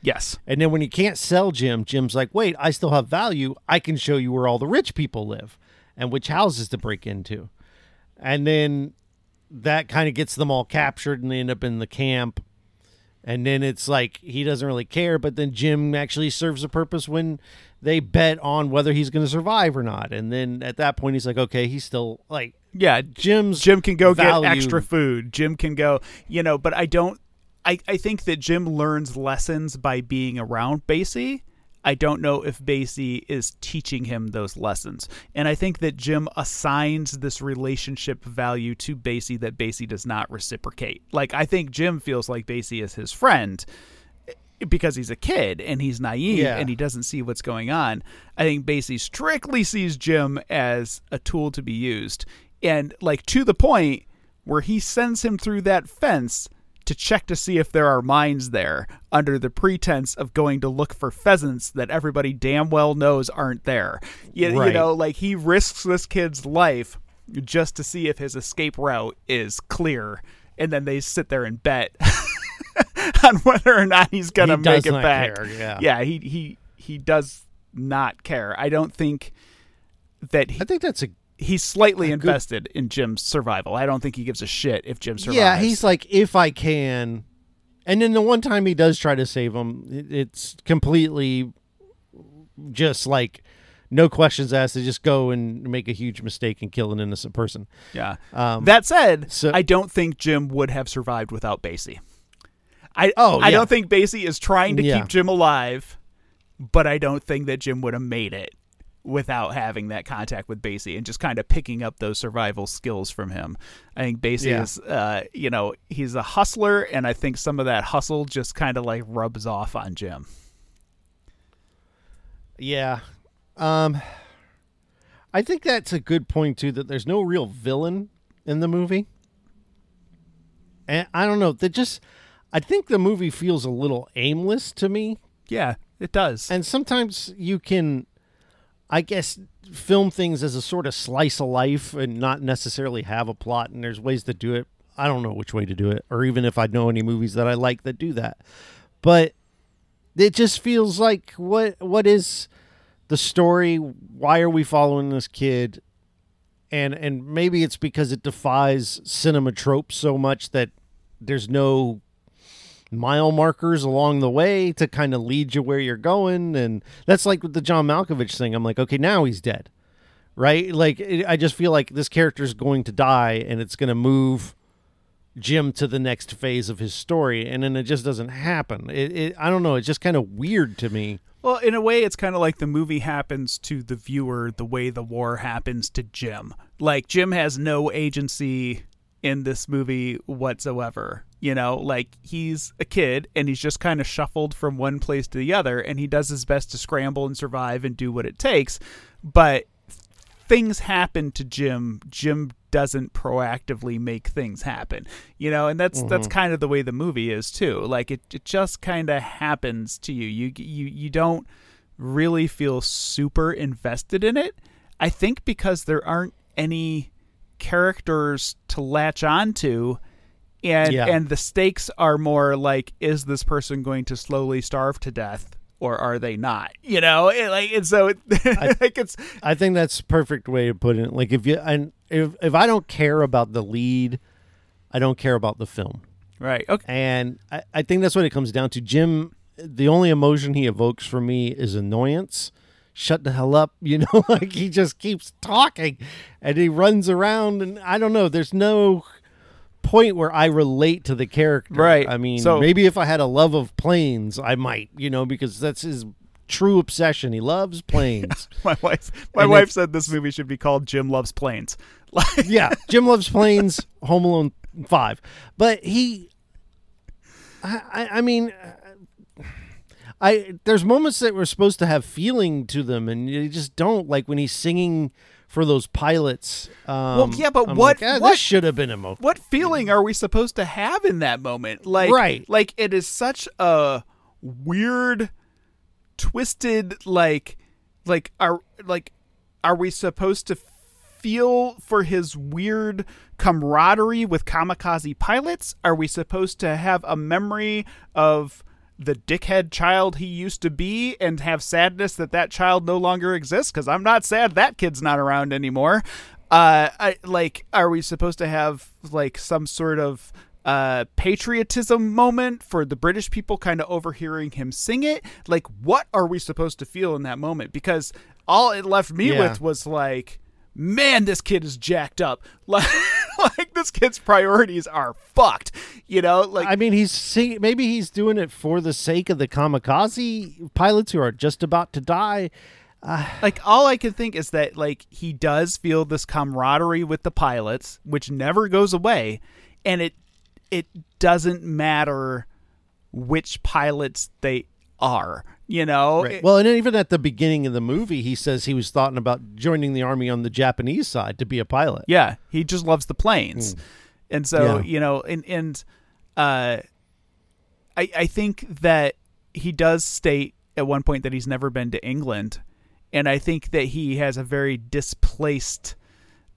[SPEAKER 3] Yes.
[SPEAKER 2] and then when he can't sell Jim, Jim's like, "Wait, I still have value. I can show you where all the rich people live, and which houses to break into." And then that kind of gets them all captured, and they end up in the camp. And then it's like he doesn't really care, but then Jim actually serves a purpose when they bet on whether he's going to survive or not. And then at that point, he's like, okay, he's still like
[SPEAKER 3] Yeah,
[SPEAKER 2] Jim's
[SPEAKER 3] Jim can go
[SPEAKER 2] value-
[SPEAKER 3] get extra food. Jim can go, you know, but I don't I, I think that Jim learns lessons by being around Basie. I don't know if Basie is teaching him those lessons. And I think that Jim assigns this relationship value to Basie that Basie does not reciprocate. Like I think Jim feels like Basie is his friend eh, because he's a kid and he's naive
[SPEAKER 2] Yeah.
[SPEAKER 3] and he doesn't see what's going on. I think Basie strictly sees Jim as a tool to be used. And like to the point where he sends him through that fence to check to see if there are mines there under the pretense of going to look for pheasants that everybody damn well knows aren't there. You, you know, like he risks this kid's life just to see if his escape route is clear. And then they sit there and bet <laughs> on whether or not he's gonna
[SPEAKER 2] He does
[SPEAKER 3] make it back.
[SPEAKER 2] care, yeah.
[SPEAKER 3] yeah, he he he does not care. I don't think that he,
[SPEAKER 2] I think that's a
[SPEAKER 3] he's slightly invested in Jim's survival. I don't think he gives a shit if Jim survives.
[SPEAKER 2] yeah. He's like, if I can, and then the one time he does try to save him, it's completely just like no questions asked to just go and make a huge mistake and kill an innocent person.
[SPEAKER 3] yeah.
[SPEAKER 2] Um,
[SPEAKER 3] that said,
[SPEAKER 2] so-
[SPEAKER 3] I don't think Jim would have survived without Basie. I
[SPEAKER 2] Oh,
[SPEAKER 3] I
[SPEAKER 2] yeah.
[SPEAKER 3] don't think Basie is trying to
[SPEAKER 2] Yeah.
[SPEAKER 3] keep Jim alive, but I don't think that Jim would have made it without having that contact with Basie and just kind of picking up those survival skills from him. I think Basie
[SPEAKER 2] Yeah.
[SPEAKER 3] is, uh, you know, he's a hustler, and I think some of that hustle just kind of like rubs off on Jim.
[SPEAKER 2] Yeah. Um I think that's a good point too that there's no real villain in the movie. And I don't know, that just I think the movie feels a little aimless to me.
[SPEAKER 3] Yeah, it does.
[SPEAKER 2] And sometimes you can I guess film things as a sort of slice of life and not necessarily have a plot and there's ways to do it. I don't know which way to do it or even if I know any movies that I like that do that. But it just feels like what what is the story? Why are we following this kid? And and maybe it's because it defies cinema tropes so much that there's no mile markers along the way to kind of lead you where you're going and that's like with the John Malkovich thing. I'm like okay now he's dead. Right? Like it, I just feel like this character's going to die and it's going to move Jim to the next phase of his story and then it just doesn't happen. It, it I don't know it's just kind of weird to me.
[SPEAKER 3] Well, in a way, it's kind of like the movie happens to the viewer the way the war happens to Jim. Like, Jim has no agency in this movie whatsoever. You know, like, he's a kid and he's just kind of shuffled from one place to the other, and he does his best to scramble and survive and do what it takes. But things happen to Jim. Jim doesn't proactively make things happen. You know, and that's that's mm-hmm. kind of the way the movie is too. Like it, it just kind of happens to you. You you you don't really feel super invested in it. I think because there aren't any characters to latch onto and
[SPEAKER 2] Yeah.
[SPEAKER 3] and the stakes are more like is this person going to slowly starve to death or are they not? You know, it, like and so it, <laughs> like it's
[SPEAKER 2] I think that's a perfect way to put it. Like if you and if if I don't care about the lead, I don't care about the film.
[SPEAKER 3] right. Okay.
[SPEAKER 2] And I, I think that's what it comes down to. Jim, the only emotion he evokes for me is annoyance. Shut the hell up, <laughs> you know, like he just keeps talking and he runs around and I don't know, there's no point where I relate to the character.
[SPEAKER 3] Right.
[SPEAKER 2] I mean,
[SPEAKER 3] So-
[SPEAKER 2] maybe if I had a love of planes, I might, you know, because that's his true obsession. He loves <laughs> planes. <laughs>
[SPEAKER 3] My wife, my
[SPEAKER 2] And
[SPEAKER 3] wife said this movie should be called Jim Loves Planes. <laughs>
[SPEAKER 2] Yeah, Jim loves planes. Home Alone five, but he, I, I, I mean, I there's moments that we're supposed to have feeling to them, and you just don't. Like when he's singing for those pilots. Um,
[SPEAKER 3] yeah, but
[SPEAKER 2] I'm
[SPEAKER 3] what-
[SPEAKER 2] like, "Ah,
[SPEAKER 3] what-
[SPEAKER 2] This should have been emo.
[SPEAKER 3] what feeling are we supposed to have in that moment? Like,
[SPEAKER 2] Right.
[SPEAKER 3] Like it is such a weird, twisted. Like, like are like are we supposed to feel for his weird camaraderie with kamikaze pilots? Are we supposed to have a memory of the dickhead child he used to be and have sadness that that child no longer exists? Because I'm not sad that kid's not around anymore. Uh, I, like, are we supposed to have like some sort of uh patriotism moment for the british people kind of overhearing him sing it like what are we supposed to feel in that moment because all it left me
[SPEAKER 2] Yeah.
[SPEAKER 3] with was like man, this kid is jacked up. <laughs> Like, <laughs> like this kid's priorities are fucked. You know, like
[SPEAKER 2] I mean, he's sing- maybe he's doing it for the sake of the kamikaze pilots who are just about to die. Ah.
[SPEAKER 3] like all I can think is that like he does feel this camaraderie with the pilots, which never goes away, and it it doesn't matter which pilots they are. You know, It-
[SPEAKER 2] Well, and even at the beginning of the movie, he says he was thoughting about joining the army on the Japanese side to be a pilot.
[SPEAKER 3] Yeah, he just loves the planes. And so,
[SPEAKER 2] Yeah.
[SPEAKER 3] you know, and and uh I I think that he does state at one point that he's never been to England. And I think that he has a very displaced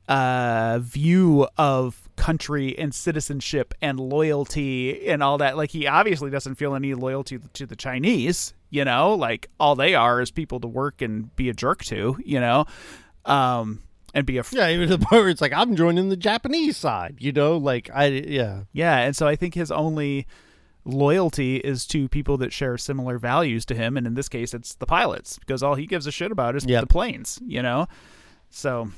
[SPEAKER 3] uh view of country and citizenship and loyalty and all that like he obviously doesn't feel any loyalty to the Chinese you know like all they are is people to work and be a jerk to you know um and be a
[SPEAKER 2] Yeah, even to the point where it's like I'm joining the Japanese side. You know, like I yeah.
[SPEAKER 3] Yeah, and so I think his only loyalty is to people that share similar values to him, and in this case, it's the pilots because all he gives a shit about is
[SPEAKER 2] Yep.
[SPEAKER 3] the planes, you know. So,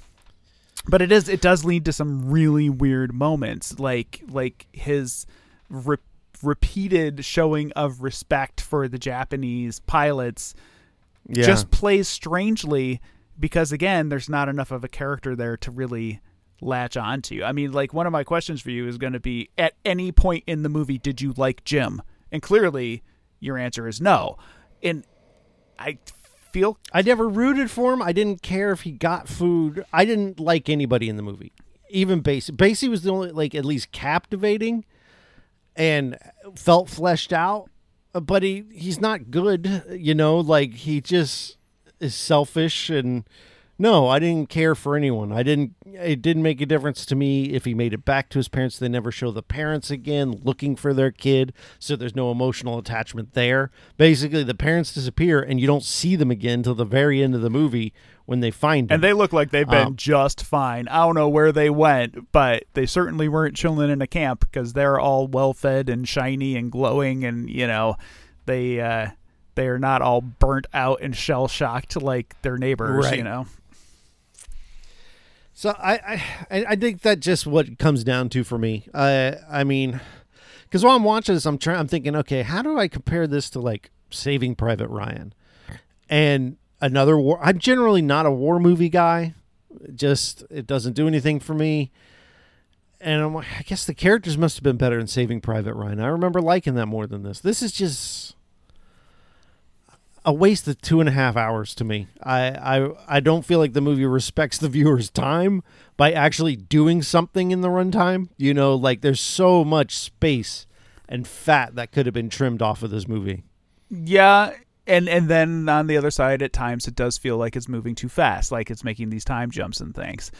[SPEAKER 3] but it is it does lead to some really weird moments, like like his repeated showing of respect for the Japanese pilots
[SPEAKER 2] Yeah.
[SPEAKER 3] just plays strangely because again there's not enough of a character there to really latch onto. I mean like one of my questions for you is going to be at any point in the movie did you like jim? And clearly your answer is no. And i feel
[SPEAKER 2] I never rooted for him. I didn't care if he got food. I didn't like anybody in the movie, even Basie. Basie was the only like at least captivating and felt fleshed out, uh, but he he's not good. You know, like he just is selfish and. No, I didn't care for anyone. I didn't. It didn't make a difference to me if he made it back to his parents. They never show the parents again looking for their kid, so there's no emotional attachment there. Basically, the parents disappear, and you don't see them again till the very end of the movie when they find them.
[SPEAKER 3] and they look like they've been
[SPEAKER 2] Um,
[SPEAKER 3] just fine i don't know where they went but they certainly weren't chilling in a camp because they're all well fed and shiny and glowing and you know they uh they are not all burnt out and shell shocked like their neighbors
[SPEAKER 2] Right.
[SPEAKER 3] you know
[SPEAKER 2] So I, I I think that just what comes down to for me. I I mean, because while I'm watching this, I'm trying. I'm thinking, okay, how do I compare this to like Saving Private Ryan, and another war? I'm generally not a war movie guy. Just it doesn't do anything for me. And I'm like, I guess the characters must have been better in Saving Private Ryan. I remember liking that more than this. This is just a waste of two and a half hours to me. I, I I don't feel like the movie respects the <laughs> viewer's time by actually doing something in the runtime. You know, like there's so much space and fat that could have been trimmed off of this movie.
[SPEAKER 3] Yeah, and and then on the other side, at times it does feel like it's moving too fast, like it's making these time jumps and things.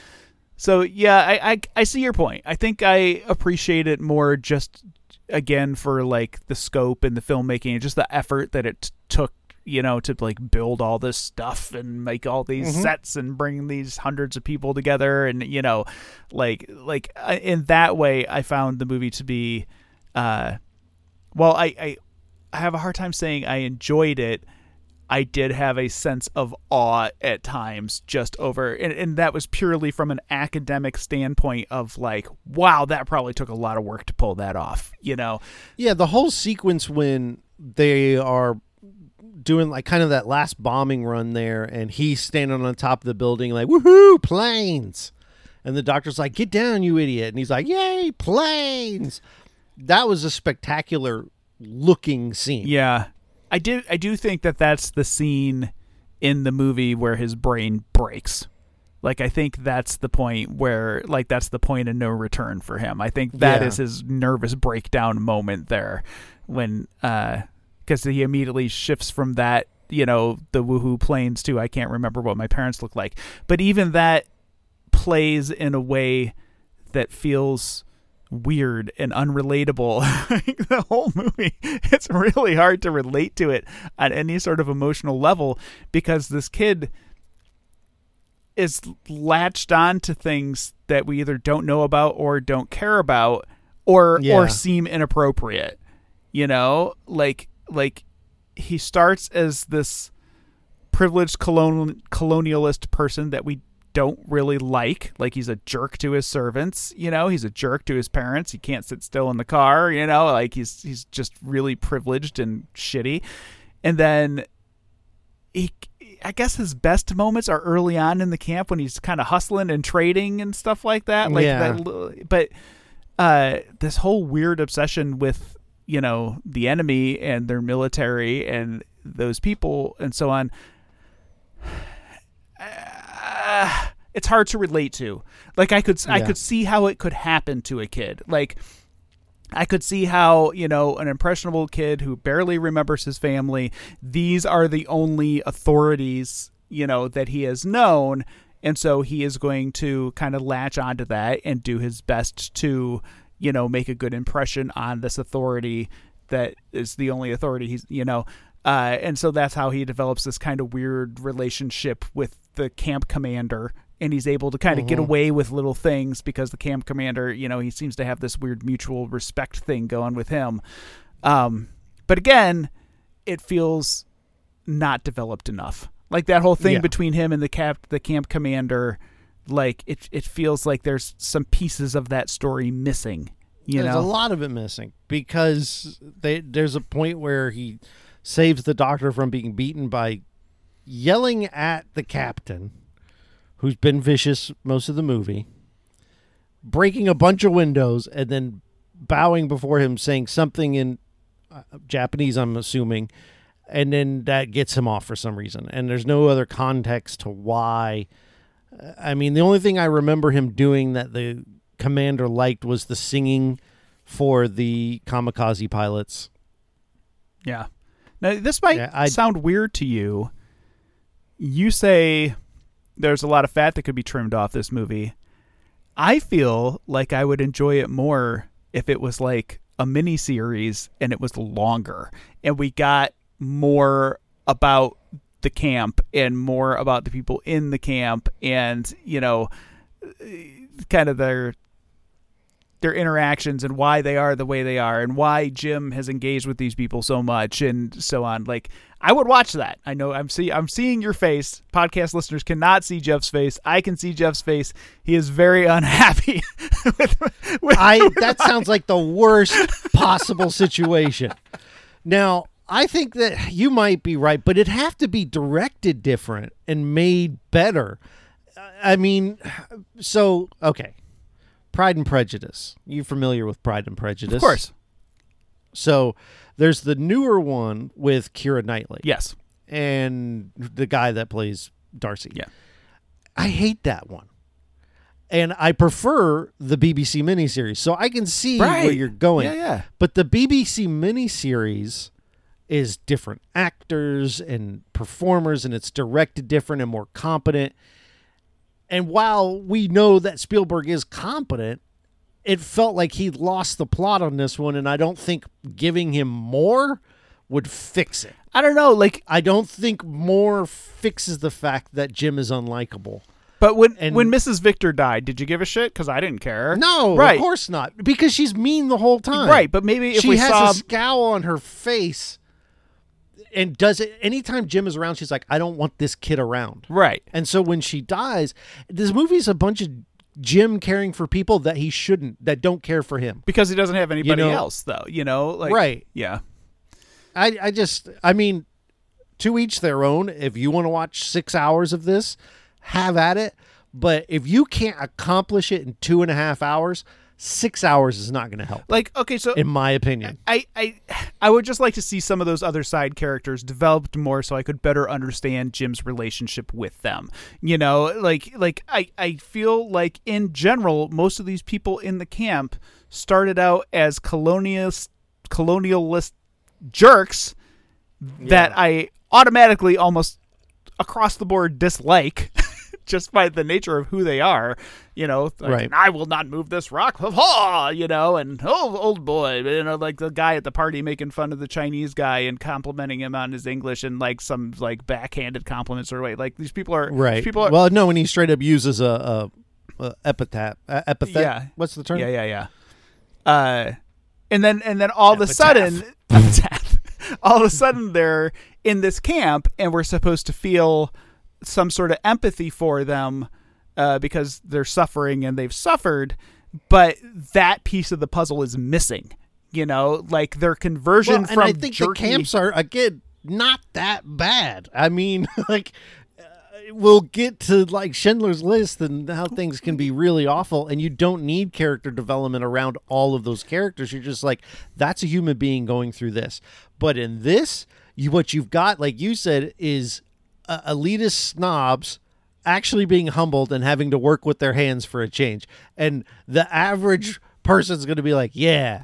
[SPEAKER 3] So yeah, I I, I see your point. I think I appreciate it more just again for like the scope and the filmmaking and just the effort that it t- took you know to like build all this stuff and make all these sets and bring these hundreds of people together and you know like like uh, in that way i found the movie to be uh well i i, I have a hard time saying i enjoyed it. I did have a sense of awe at times just over and, and that was purely from an academic standpoint of like wow that probably took a lot of work to pull that off you know?
[SPEAKER 2] Yeah, the whole sequence when they are doing like kind of that last bombing run there, and he's standing on top of the building like woohoo planes, and the doctor's like get down you idiot, and he's like yay planes. That was a spectacular looking scene.
[SPEAKER 3] Yeah, I did. I do think that that's the scene in the movie where his brain breaks. Like I think that's the point where, like, that's the point of no return for him. I think that is
[SPEAKER 2] Yeah.
[SPEAKER 3] his nervous breakdown moment there, when, uh, because he immediately shifts from that, you know, the woohoo planes to I can't remember what my parents look like. But even that plays in a way that feels weird and unrelatable. <laughs> The whole movie, <laughs> it's really hard to relate to it on any sort of emotional level because this kid is latched on to things that we either don't know about or don't care about or
[SPEAKER 2] Yeah.
[SPEAKER 3] or seem inappropriate. You know, like like he starts as this privileged colon- colonialist person that we don't really like. Like he's a jerk to his servants, you know, he's a jerk to his parents. He can't sit still in the car, you know, like he's he's just really privileged and shitty. And then he I guess his best moments are early on in the camp when he's kind of hustling and trading and stuff like that. Like
[SPEAKER 2] Yeah.
[SPEAKER 3] that but uh this whole weird obsession with, you know, the enemy and their military and those people and so on uh, <sighs> it's hard to relate to. Like I could I could see how it could happen to a kid. Like I could see how, you know, an impressionable kid who barely remembers his family, these are the only authorities, you know, that he has known. And so he is going to kind of latch onto that and do his best to, you know, make a good impression on this authority that is the only authority he's, you know. Uh, and so that's how he develops this kind of weird relationship with the camp commander and he's able to kind of get away with little things because the camp commander, you know, he seems to have this weird mutual respect thing going with him. Um, but again, it feels not developed enough. Like that whole thing
[SPEAKER 2] Yeah.
[SPEAKER 3] between him and the cap, the camp commander, like it, it feels like there's some pieces of that story missing. You
[SPEAKER 2] there's
[SPEAKER 3] know,
[SPEAKER 2] a lot of it missing because they, there's a point where he saves the doctor from being beaten by yelling at the captain, who's been vicious most of the movie, breaking a bunch of windows, and then bowing before him, saying something in uh, Japanese, I'm assuming, and then that gets him off for some reason. And there's no other context to why. I mean, the only thing I remember him doing that the commander liked was the singing for the kamikaze pilots.
[SPEAKER 3] Yeah. Now this might
[SPEAKER 2] Yeah,
[SPEAKER 3] sound weird to you. You say there's a lot of fat that could be trimmed off this movie. I feel like I would enjoy it more if it was like a mini series and it was longer and we got more about the camp and more about the people in the camp and you know kind of their their interactions and why they are the way they are and why Jim has engaged with these people so much and so on. Like I would watch that. I know I'm see I'm seeing your face. Podcast listeners cannot see Jeff's face. I can see Jeff's face. He is very <laughs> unhappy <laughs> with, with
[SPEAKER 2] I that sounds like the worst possible situation. Now, I think that you might be right, but it'd have to be directed different and made better. I mean, so okay. Pride and Prejudice. You familiar with Pride and Prejudice?
[SPEAKER 3] Of course.
[SPEAKER 2] So there's the newer one with Keira Knightley.
[SPEAKER 3] Yes.
[SPEAKER 2] and the guy that plays Darcy.
[SPEAKER 3] Yeah.
[SPEAKER 2] I hate that one. And I prefer the BBC miniseries. So I can see where you're going.
[SPEAKER 3] Yeah, yeah.
[SPEAKER 2] But the BBC miniseries is different actors and performers and it's directed different and more competent. And while we know that Spielberg is competent, it felt like he lost the plot on this one and I don't think giving him more would fix it.
[SPEAKER 3] I don't know, like
[SPEAKER 2] I don't think more fixes the fact that Jim is unlikable.
[SPEAKER 3] but when
[SPEAKER 2] And-
[SPEAKER 3] when Mrs. Victor died, did you give a shit? Because I didn't care.
[SPEAKER 2] No,
[SPEAKER 3] right,
[SPEAKER 2] of course not. Because she's mean the whole time.
[SPEAKER 3] right. But maybe if
[SPEAKER 2] she
[SPEAKER 3] we
[SPEAKER 2] has
[SPEAKER 3] saw
[SPEAKER 2] a scowl on her face and does it anytime Jim is around, she's like, I don't want this kid around.
[SPEAKER 3] right,
[SPEAKER 2] And so when she dies, this movie's a bunch of Jim caring for people that he shouldn't, that don't care for him.
[SPEAKER 3] because he doesn't have anybody
[SPEAKER 2] know-
[SPEAKER 3] else, though. You know, like
[SPEAKER 2] Right.
[SPEAKER 3] Yeah.
[SPEAKER 2] I, I just, I mean, to each their own. If you want to watch six hours of this, have at it. But if you can't accomplish it in two and a half hours, six hours is not going to help,
[SPEAKER 3] Like okay, so
[SPEAKER 2] in my opinion.
[SPEAKER 3] I, I I would just like to see some of those other side characters developed more so I could better understand Jim's relationship with them. You know, like like I, I feel like in general most of these people in the camp started out as colonialist colonialist jerks that I automatically almost across the board dislike <laughs> just by the nature of who they are. You know, like,
[SPEAKER 2] Right.
[SPEAKER 3] I will not move this rock. <laughs> Ha! You know, and oh, old boy. You know, like the guy at the party making fun of the Chinese guy and complimenting him on his English and like some like backhanded compliments or way. Like these people are
[SPEAKER 2] Right.
[SPEAKER 3] People are.
[SPEAKER 2] well, no, when he straight up uses a, a, a epitaph, uh, epithet.
[SPEAKER 3] Yeah.
[SPEAKER 2] What's the term?
[SPEAKER 3] Yeah, yeah, yeah. Uh, and then and then all of a sudden, <laughs> epitaph. all of a sudden they're in this camp, and we're supposed to feel some sort of empathy for them uh, because they're suffering and they've suffered, but that piece of the puzzle is missing. You know, like their conversion
[SPEAKER 2] Well, and
[SPEAKER 3] from
[SPEAKER 2] I think
[SPEAKER 3] jerky.
[SPEAKER 2] the camps are again not that bad. I mean, <laughs> like uh, we'll get to like Schindler's List and how things can be really awful, and you don't need character development around all of those characters. You're just like that's a human being going through this. But in this, you what you've got, like you said, is uh, elitist snobs actually being humbled and having to work with their hands for a change. And the average person's going to be like, "Yeah,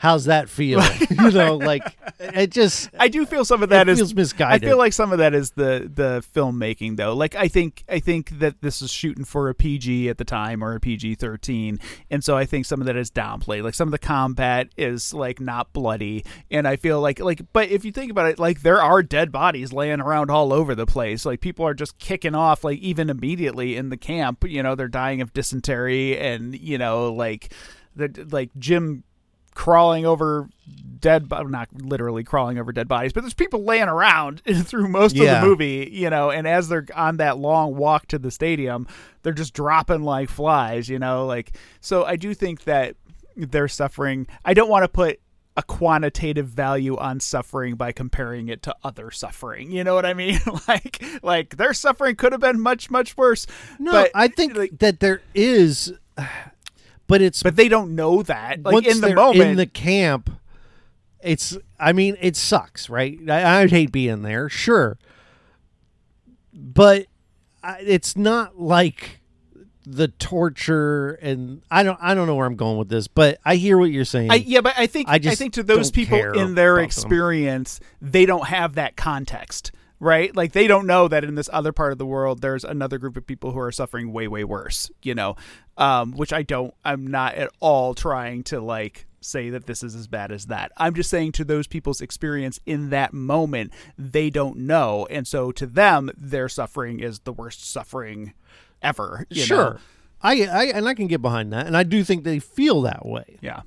[SPEAKER 2] how's that feel?" <laughs> you know, like it just
[SPEAKER 3] I do feel some of that is
[SPEAKER 2] feels misguided.
[SPEAKER 3] I feel like some of that is the the filmmaking though. Like I think I think that this is shooting for a PG at the time or a PG thirteen, and so I think some of that is downplayed. Like some of the combat is like not bloody, and I feel like like but if you think about it, like there are dead bodies laying around all over the place. Like people are just kicking off like even immediately in the camp. You know they're dying of dysentery, and you know like the like Jim crawling over dead not literally crawling over dead bodies but there's people laying around <laughs> through most
[SPEAKER 2] Yeah.
[SPEAKER 3] of the movie you know and as they're on that long walk to the stadium they're just dropping like flies you know like so i do think that they're suffering. I don't want to put a quantitative value on suffering by comparing it to other suffering. You know what I mean? <laughs> like like their suffering could have been much much worse.
[SPEAKER 2] No,
[SPEAKER 3] but
[SPEAKER 2] I think
[SPEAKER 3] like,
[SPEAKER 2] that there is, but it's
[SPEAKER 3] but they don't know that. Like
[SPEAKER 2] once
[SPEAKER 3] in the moment,
[SPEAKER 2] in the camp. It's. I mean, it sucks, right? I, I'd hate being there, sure, but I, it's not like the torture and I don't. I don't know where I'm going with this, but I hear what you're saying.
[SPEAKER 3] I, yeah, but I think
[SPEAKER 2] I
[SPEAKER 3] I, think to those people in their
[SPEAKER 2] about them.
[SPEAKER 3] experience, they don't have that context, right? Like they don't know that in this other part of the world, there's another group of people who are suffering way, way worse. You know, um, which I don't. I'm not at all trying to like say that this is as bad as that. I'm just saying to those people's experience in that moment, they don't know, and so to them, their suffering is the worst suffering ever. you
[SPEAKER 2] sure.
[SPEAKER 3] know?
[SPEAKER 2] I, I and I can get behind that, and I do think they feel that way.
[SPEAKER 3] Yeah.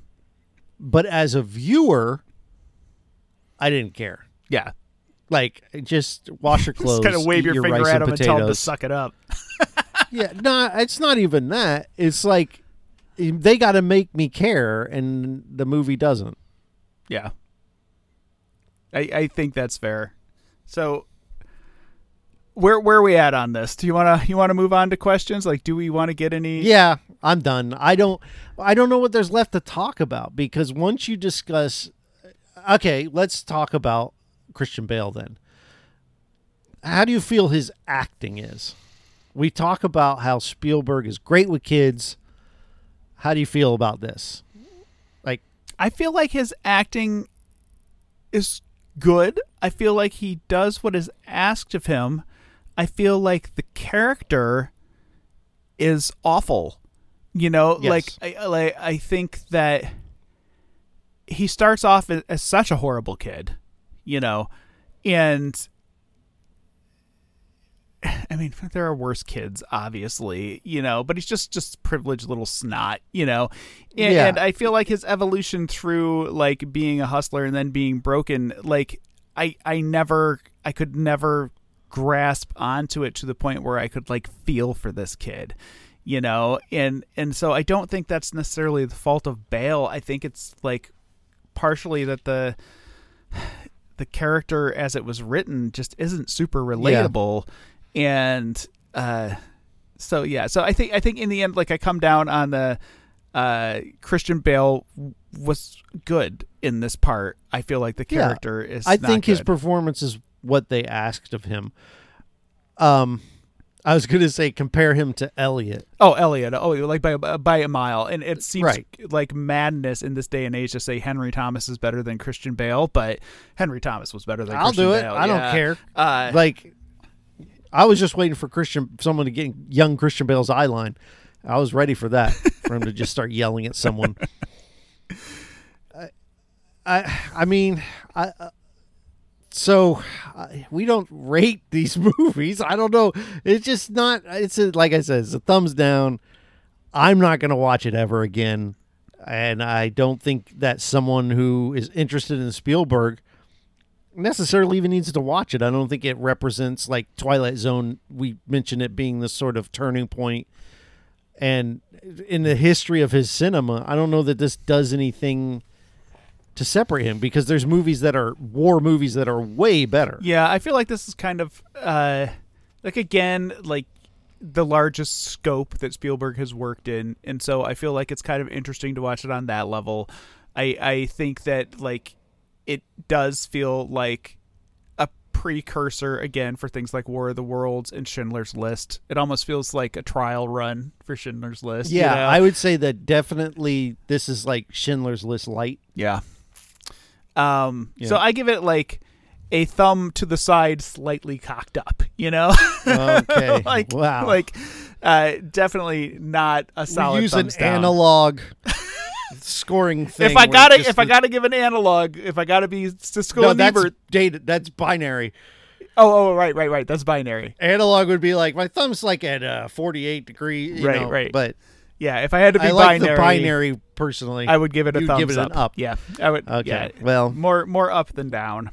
[SPEAKER 2] But as a viewer, I didn't care.
[SPEAKER 3] Yeah.
[SPEAKER 2] Like, just wash your <laughs> clothes.
[SPEAKER 3] Just kind of wave
[SPEAKER 2] eat
[SPEAKER 3] your, finger at them and tell them to suck it up. <laughs>
[SPEAKER 2] yeah, no, it's not even that. It's like they got to make me care, and the movie doesn't.
[SPEAKER 3] Yeah. I I think that's fair. So where where are we at on this? Do you wanna you wanna move on to questions? Like do we want to get any
[SPEAKER 2] Yeah, I'm done. I don't. I don't know what there's left to talk about because once you discuss, okay, let's talk about Christian Bale then. How do you feel his acting is? We talk about how Spielberg is great with kids. How do you feel about this? Like,
[SPEAKER 3] I feel like his acting is good. I feel like he does what is asked of him. I feel like the character is awful. You know,
[SPEAKER 2] Yes.
[SPEAKER 3] like I like I think that he starts off as, as such a horrible kid, you know, and <sighs> I mean, there are worse kids, obviously, you know, but he's just just privileged little snot, you know, and,
[SPEAKER 2] Yeah.
[SPEAKER 3] and I feel like his evolution through like being a hustler and then being broken, like I I never I could never grasp onto it to the point where I could like feel for this kid, you know, and and so I don't think that's necessarily the fault of Bale. I think it's like partially that the <sighs> the character as it was written just isn't super relatable and uh so yeah so i think i think in the end like i come down on the uh christian bale was good in this part i feel like the
[SPEAKER 2] Yeah.
[SPEAKER 3] character is
[SPEAKER 2] I think his performance is what they asked of him. Um, I was going to say compare him to Elliott.
[SPEAKER 3] oh elliott oh like by a- by a mile and it seems
[SPEAKER 2] Right.
[SPEAKER 3] like madness in this day and age to say henry thomas is better than christian bale but henry thomas was better than
[SPEAKER 2] I'll
[SPEAKER 3] christian
[SPEAKER 2] do it.
[SPEAKER 3] bale
[SPEAKER 2] I don't care.
[SPEAKER 3] uh
[SPEAKER 2] like I was just waiting for Christian someone to get young Christian Bale's eye line. I was ready for that for him to just start yelling at someone. <laughs> I I, I mean, I uh, so I, we don't rate these <laughs> movies. I don't know. It's just not it's a, like I said, it's a thumbs down. I'm not going to watch it ever again. And I don't think that someone who is interested in Spielberg necessarily even needs to watch it. I don't think it represents like Twilight Zone. We mentioned it being the sort of turning point, and in the history of his cinema, I don't know that this does anything to separate him because there's movies that are war movies that are way better.
[SPEAKER 3] Yeah, I feel like this is kind of uh like again like the largest scope that Spielberg has worked in, and so I feel like it's kind of interesting to watch it on that level. I I think that like it does feel like a precursor again for things like War of the Worlds and Schindler's List. It almost feels like a trial run for Schindler's List. you
[SPEAKER 2] Yeah,
[SPEAKER 3] know?
[SPEAKER 2] I would say that definitely this is like Schindler's List light.
[SPEAKER 3] Yeah. Um. So I give it like a thumb to the side, slightly cocked up. You know.
[SPEAKER 2] Okay. <laughs>
[SPEAKER 3] like
[SPEAKER 2] wow.
[SPEAKER 3] like uh, definitely not a solid
[SPEAKER 2] we use an
[SPEAKER 3] down.
[SPEAKER 2] analog <laughs> scoring thing.
[SPEAKER 3] If I gotta, if I gotta give an analog, if I gotta be Siskel
[SPEAKER 2] no,
[SPEAKER 3] and
[SPEAKER 2] that's
[SPEAKER 3] Ebert.
[SPEAKER 2] data. That's binary.
[SPEAKER 3] Oh, oh, right, right, right. That's binary.
[SPEAKER 2] Analog would be like my thumb's like at uh, 48 degree. You
[SPEAKER 3] Right,
[SPEAKER 2] know,
[SPEAKER 3] right.
[SPEAKER 2] But
[SPEAKER 3] Yeah, if I had to be
[SPEAKER 2] I like
[SPEAKER 3] binary,
[SPEAKER 2] the binary personally.
[SPEAKER 3] I would give it a thumbs
[SPEAKER 2] give it
[SPEAKER 3] up.
[SPEAKER 2] an up.
[SPEAKER 3] Yeah, I would.
[SPEAKER 2] Okay.
[SPEAKER 3] Yeah,
[SPEAKER 2] Well,
[SPEAKER 3] more more up than down.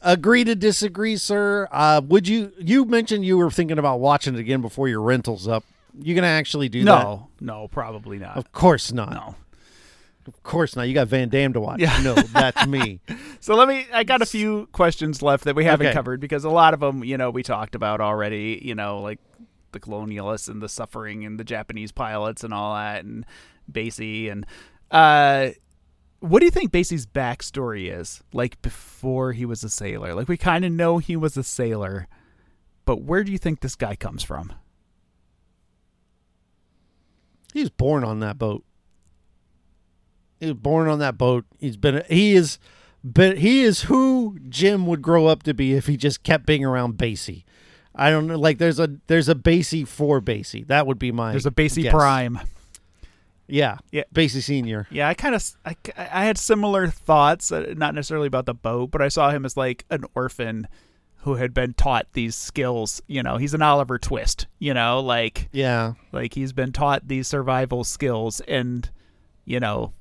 [SPEAKER 2] agree to disagree, sir. Uh, would you? You mentioned you were thinking about watching it again before your rental's up. You gonna actually do that?
[SPEAKER 3] No, no, probably not.
[SPEAKER 2] Of course not.
[SPEAKER 3] No.
[SPEAKER 2] Of course not. You got Van Damme to watch.
[SPEAKER 3] Yeah.
[SPEAKER 2] No, that's me. <laughs>
[SPEAKER 3] So let me. I got a few questions left that we haven't
[SPEAKER 2] Okay.
[SPEAKER 3] covered because a lot of them, you know, we talked about already. You know, like the colonialists and the suffering and the Japanese pilots and all that, and Basie and. uh what do you think Basie's backstory is? Like before he was a sailor? Like we kind of know he was a sailor, but where do you think this guy comes from?
[SPEAKER 2] He was born on that boat. He was born on that boat. He's been. He is. But he is who Jim would grow up to be if he just kept being around Basie. I don't know. Like there's a there's a Basie for Basie. That would be my.
[SPEAKER 3] There's a Basie
[SPEAKER 2] guess.
[SPEAKER 3] Prime.
[SPEAKER 2] Yeah.
[SPEAKER 3] Yeah.
[SPEAKER 2] Basie Senior.
[SPEAKER 3] Yeah, I kind of I, I had similar thoughts, uh, not necessarily about the boat, but I saw him as like an orphan who had been taught these skills. You know, he's an Oliver Twist. You know, like
[SPEAKER 2] Yeah.
[SPEAKER 3] like he's been taught these survival skills, and you know,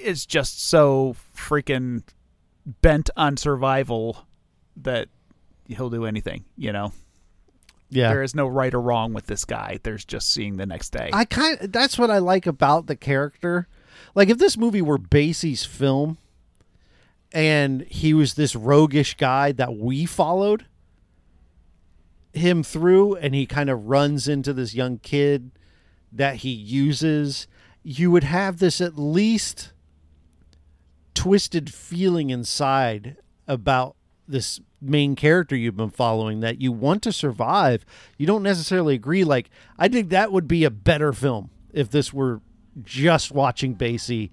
[SPEAKER 3] is just so freaking bent on survival that he'll do anything. You know,
[SPEAKER 2] Yeah.
[SPEAKER 3] there is no right or wrong with this guy. There's just seeing the next day.
[SPEAKER 2] I kind that's what I like about the character. Like if this movie were Basie's film and he was this roguish guy that we followed him through and he kind of runs into this young kid that he uses, you would have this at least twisted feeling inside about this main character you've been following that you want to survive. You don't necessarily agree. Like, I think that would be a better film if this were just watching Basie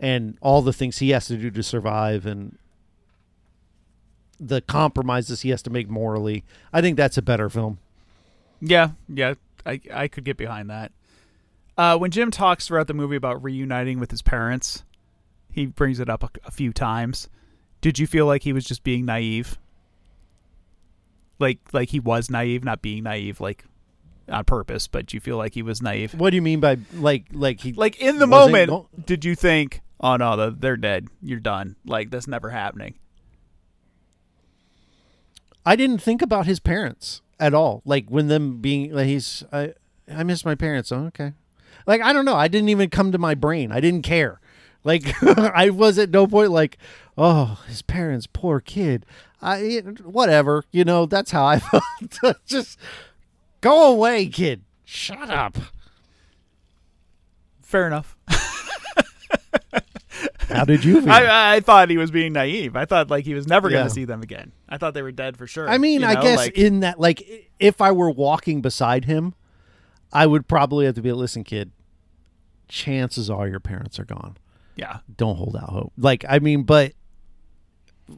[SPEAKER 2] and all the things he has to do to survive and the compromises he has to make morally. I think that's a better film.
[SPEAKER 3] Yeah, yeah, I I could get behind that. Uh, when Jim talks throughout the movie about reuniting with his parents, he brings it up a, a few times. Did you feel like he was just being naive? Like like he was naive, not being naive, like on purpose, but do you feel like he was naive?
[SPEAKER 2] What do you mean by like like he
[SPEAKER 3] Like in the moment,
[SPEAKER 2] go-
[SPEAKER 3] did you think, "Oh no, the- they're dead. You're done. Like that's never happening."
[SPEAKER 2] I didn't think about his parents at all. Like when them being like he's I I miss my parents. Oh, okay. Like I don't know. I didn't even come to my brain. I didn't care. Like <laughs> I was at no point like, oh, his parents, poor kid. I whatever. You know, that's how I <laughs> felt. Just go away, kid. Shut up.
[SPEAKER 3] Fair enough. <laughs>
[SPEAKER 2] How did you feel?
[SPEAKER 3] I, I thought he was being naive. I thought like he was never going to see them again. I thought they were dead for sure.
[SPEAKER 2] I mean,
[SPEAKER 3] you
[SPEAKER 2] I guess
[SPEAKER 3] like-
[SPEAKER 2] in that, like, if I were walking beside him, I would probably have to be, a listen, kid, chances are your parents are gone.
[SPEAKER 3] yeah.
[SPEAKER 2] Don't hold out hope. Like, I mean, but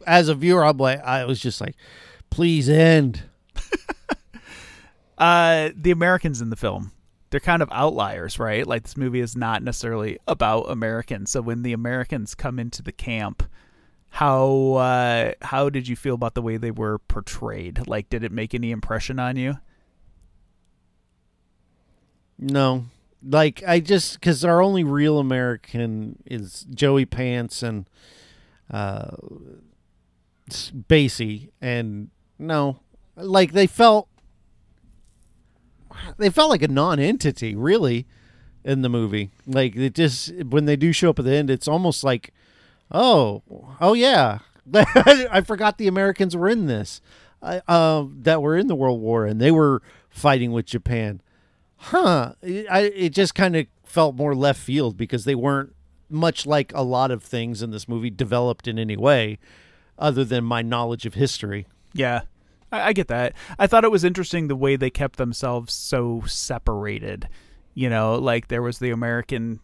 [SPEAKER 2] as a viewer, I'm like, I was just like, please end. <laughs>
[SPEAKER 3] Uh, the Americans in the film, they're kind of outliers, right? Like this movie is not necessarily about Americans. So when the Americans come into the camp, how uh, how did you feel about the way they were portrayed? Like, did it make any impression on you?
[SPEAKER 2] No. Like, I just, because our only real American is Joey Pants and uh, Basie. And no, like, they felt, they felt like a non entity, really, in the movie. Like, it just, when they do show up at the end, it's almost like, oh, oh, yeah. <laughs> I forgot the Americans were in this, uh, that were in the World War and they were fighting with Japan huh it, I, it just kind of felt more left field because they weren't much like a lot of things in this movie developed in any way other than my knowledge of history
[SPEAKER 3] Yeah, I, I get that. I thought it was interesting the way they kept themselves so separated. You know, like there was the American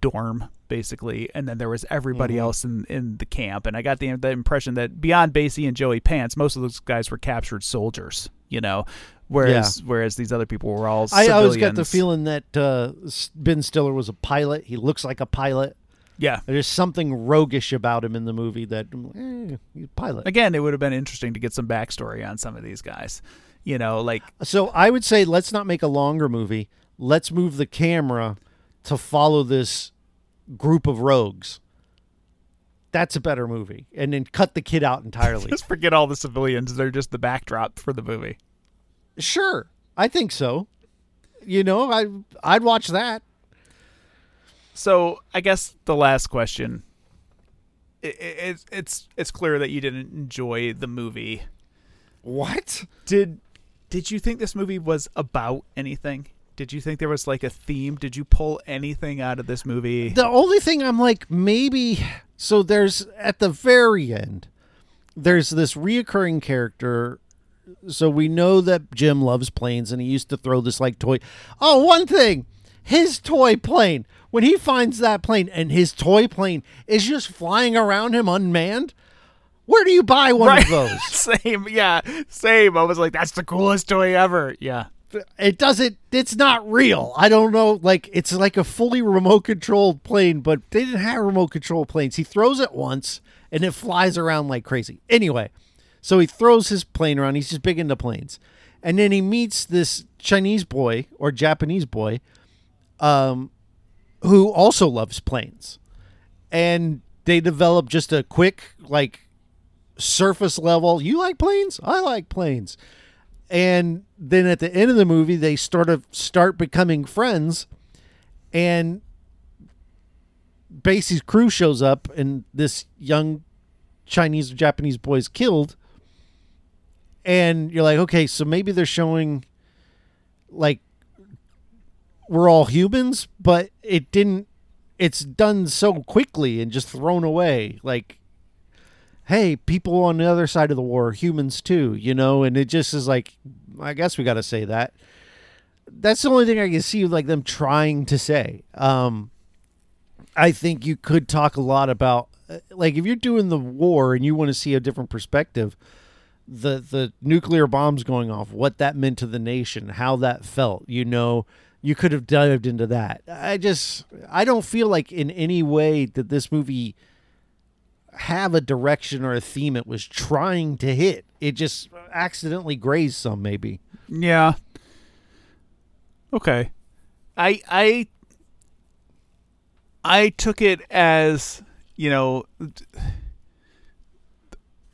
[SPEAKER 3] dorm basically, and then there was everybody else in in the camp. And I got the the impression that beyond Basie and Joey Pants, most of those guys were captured soldiers. You know, whereas whereas these other people were all.
[SPEAKER 2] i always got the feeling that uh, ben stiller was a pilot he looks like a pilot
[SPEAKER 3] Yeah.
[SPEAKER 2] there's something roguish about him in the movie that eh, he's a pilot
[SPEAKER 3] Again, it would have been interesting to get some backstory on some of these guys. You know, like
[SPEAKER 2] So I would say let's not make a longer movie. Let's move the camera to follow this group of rogues. That's a better movie. And then cut the kid out entirely. <laughs>
[SPEAKER 3] just forget all the civilians; they're just the backdrop for the movie.
[SPEAKER 2] sure. I think so. You know, I I'd watch that.
[SPEAKER 3] So I guess the last question. It, it, it's it's it's clear that you didn't enjoy the movie.
[SPEAKER 2] What?
[SPEAKER 3] Did did you think this movie was about anything? Did you think there was like a theme? Did you pull anything out of this movie?
[SPEAKER 2] The only thing I'm like, maybe. So there's at the very end, there's this reoccurring character. So we know that Jim loves planes and he used to throw this like toy. Oh, one thing his toy plane, when he finds that plane and his toy plane is just flying around him unmanned, where do you buy one of <laughs> those?
[SPEAKER 3] same, yeah, same. I was like, that's the coolest toy ever. Yeah.
[SPEAKER 2] It doesn't it's not real. I don't know like it's like a fully remote controlled plane but they didn't have remote control planes. He throws it once and it flies around like crazy. Anyway so he throws his plane around. He's just big into planes. And then he meets this chinese boy or japanese boy um who also loves planes. And they develop just a quick like surface level you like planes? I like planes and then at the end of the movie they sort of start becoming friends. And Basie's crew shows up and this young Chinese or Japanese boy is killed. And you're like okay so maybe they're showing like we're all humans but it didn't it's done so quickly and just thrown away. Like hey, people on the other side of the war humans too, you know, and it just is like, I guess we got to say that. That's the only thing I can see like them trying to say. Um, I think you could talk a lot about uh, like if you're doing the war and you want to see a different perspective, the the nuclear bombs going off, what that meant to the nation, how that felt, you know, you could have dived into that. I just I don't feel like in any way that this movie have a direction or a theme it was trying to hit. It just accidentally grazed some, maybe.
[SPEAKER 3] Yeah. Okay. I I I took it as, you know,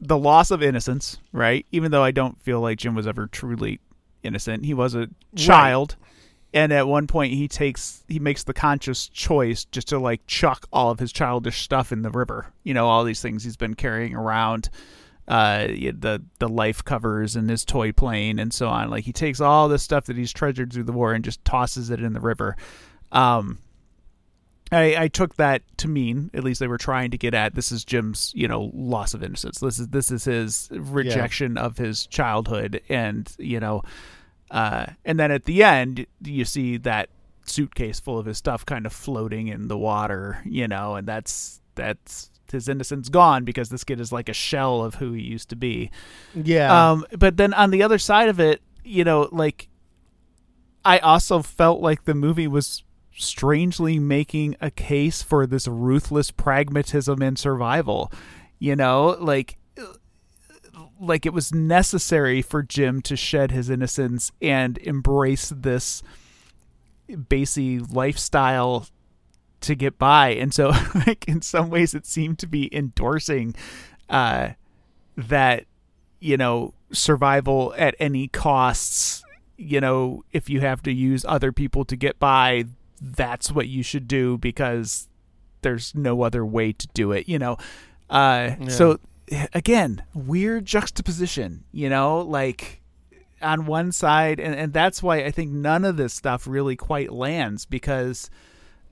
[SPEAKER 3] the loss of innocence, right? Even though I don't feel like Jim was ever truly innocent. He was a child. Right. And at one point he takes he makes the conscious choice just to like chuck all of his childish stuff in the river. You know, all these things he's been carrying around uh, the the life covers and his toy plane and so on. Like he takes all the stuff that he's treasured through the war and just tosses it in the river. Um, I, I took that to mean, at least they were trying to get at this is Jim's, you know, loss of innocence. This is this is his rejection yeah. of his childhood, and you know, uh, and then at the end, you see that suitcase full of his stuff kind of floating in the water, you know, and that's that's his innocence gone because this kid is like a shell of who he used to be.
[SPEAKER 2] Yeah.
[SPEAKER 3] Um, but then on the other side of it, you know, like I also felt like the movie was strangely making a case for this ruthless pragmatism and survival. You know, like like it was necessary for Jim to shed his innocence and embrace this Basie lifestyle to get by. And so <laughs> like in some ways it seemed to be endorsing uh that you know survival at any costs you know if you have to use other people to get by that's what you should do because there's no other way to do it you know uh yeah. so again, weird juxtaposition, you know, like on one side and, and that's why I think none of this stuff really quite lands because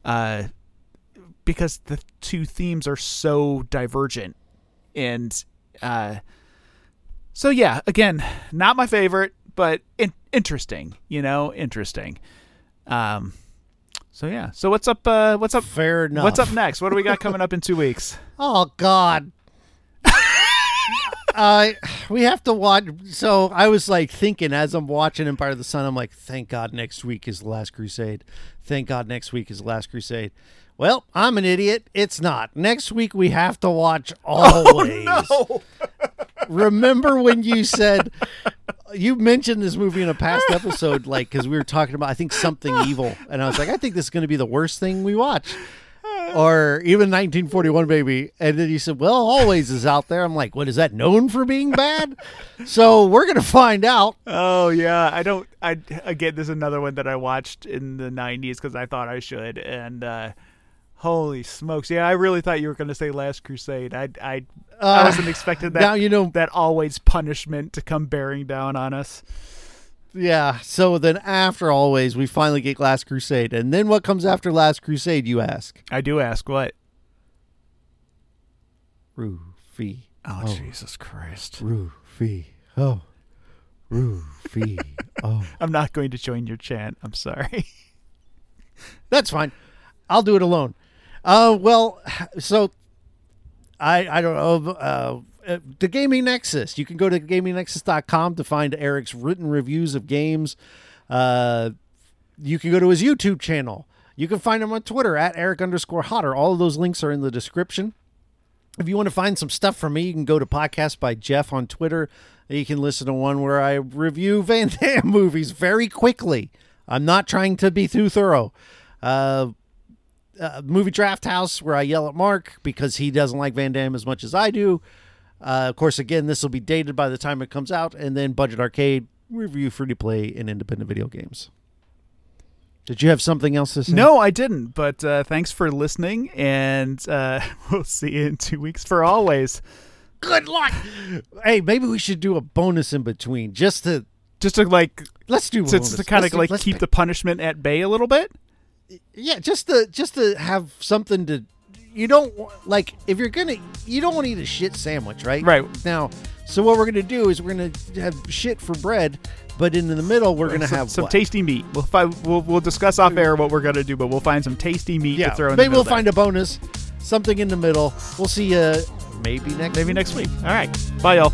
[SPEAKER 3] uh because the two themes are so divergent and uh so yeah, again, not my favorite, but in- interesting, you know, interesting. Um so yeah. So what's up uh what's up
[SPEAKER 2] Fair enough.
[SPEAKER 3] What's up next? What do we got coming up in 2 weeks? <laughs>
[SPEAKER 2] Oh god uh, we have to watch. So I was like thinking as I'm watching Empire of the Sun, I'm like, thank God next week is the Last Crusade. Thank God next week is the Last Crusade. Well, I'm an idiot. It's not. Next week we have to watch always. <laughs>
[SPEAKER 3] Oh, no.
[SPEAKER 2] Remember when you said you mentioned this movie in a past episode, like because we were talking about I think something <laughs> evil, and I was like, I think this is going to be the worst thing we watch or even 1941 baby and then he said well always is out there i'm like what is that known for being bad so we're gonna find out
[SPEAKER 3] oh yeah i don't i again this is another one that i watched in the 90s because i thought i should and uh Holy smokes! Yeah, I really thought you were going to say Last Crusade. I I I wasn't expecting that.
[SPEAKER 2] Uh, now you know-
[SPEAKER 3] that always punishment to come bearing down on us.
[SPEAKER 2] Yeah. So then after always, we finally get Last Crusade, and then what comes after Last Crusade? You ask.
[SPEAKER 3] I do ask what.
[SPEAKER 2] Rufio.
[SPEAKER 3] Oh, Jesus Christ!
[SPEAKER 2] Rufio. Oh. Rufio. <laughs> oh.
[SPEAKER 3] I'm not going to join your chant. I'm sorry. <laughs>
[SPEAKER 2] That's fine. I'll do it alone. Uh, well, so I I don't know. Uh, uh, the Gaming Nexus. You can go to gamingnexus.com to find Eric's written reviews of games. Uh, you can go to his YouTube channel. You can find him on Twitter at Eric underscore Hauter. All of those links are in the description. If you want to find some stuff from me, you can go to Podcast by Jeff on Twitter. You can listen to one where I review <laughs> Van Damme movies very quickly. I'm not trying to be too thorough. Uh, uh, movie Draft House, where I yell at Mark because he doesn't like Van Damme as much as I do. Uh, of course, again, this will be dated by the time it comes out. And then Budget Arcade, review free to play and independent video games. Did you have something else to say?
[SPEAKER 3] No, I didn't. But uh, thanks for listening, and uh, <laughs> we'll see you in two weeks for always.
[SPEAKER 2] Good luck. Hey, maybe we should do a bonus in between just to
[SPEAKER 3] Just to like,
[SPEAKER 2] let's do
[SPEAKER 3] to, to kind
[SPEAKER 2] Let's
[SPEAKER 3] of
[SPEAKER 2] do-
[SPEAKER 3] like keep
[SPEAKER 2] pick-
[SPEAKER 3] the punishment at bay a little bit.
[SPEAKER 2] yeah, just to just to have something to. You don't like if you're gonna. You don't want to eat a shit sandwich, right?
[SPEAKER 3] Right.
[SPEAKER 2] now. So what we're gonna do is we're gonna have shit for bread, but in the middle we're gonna
[SPEAKER 3] some,
[SPEAKER 2] have
[SPEAKER 3] some
[SPEAKER 2] what?
[SPEAKER 3] tasty meat. We'll, fi- we'll we'll discuss off air what we're gonna do, but we'll find some tasty meat
[SPEAKER 2] Yeah,
[SPEAKER 3] to throw in
[SPEAKER 2] maybe we'll
[SPEAKER 3] middle
[SPEAKER 2] find a bonus, something in the middle. We'll see you maybe next.
[SPEAKER 3] there. maybe next week. All right, bye y'all.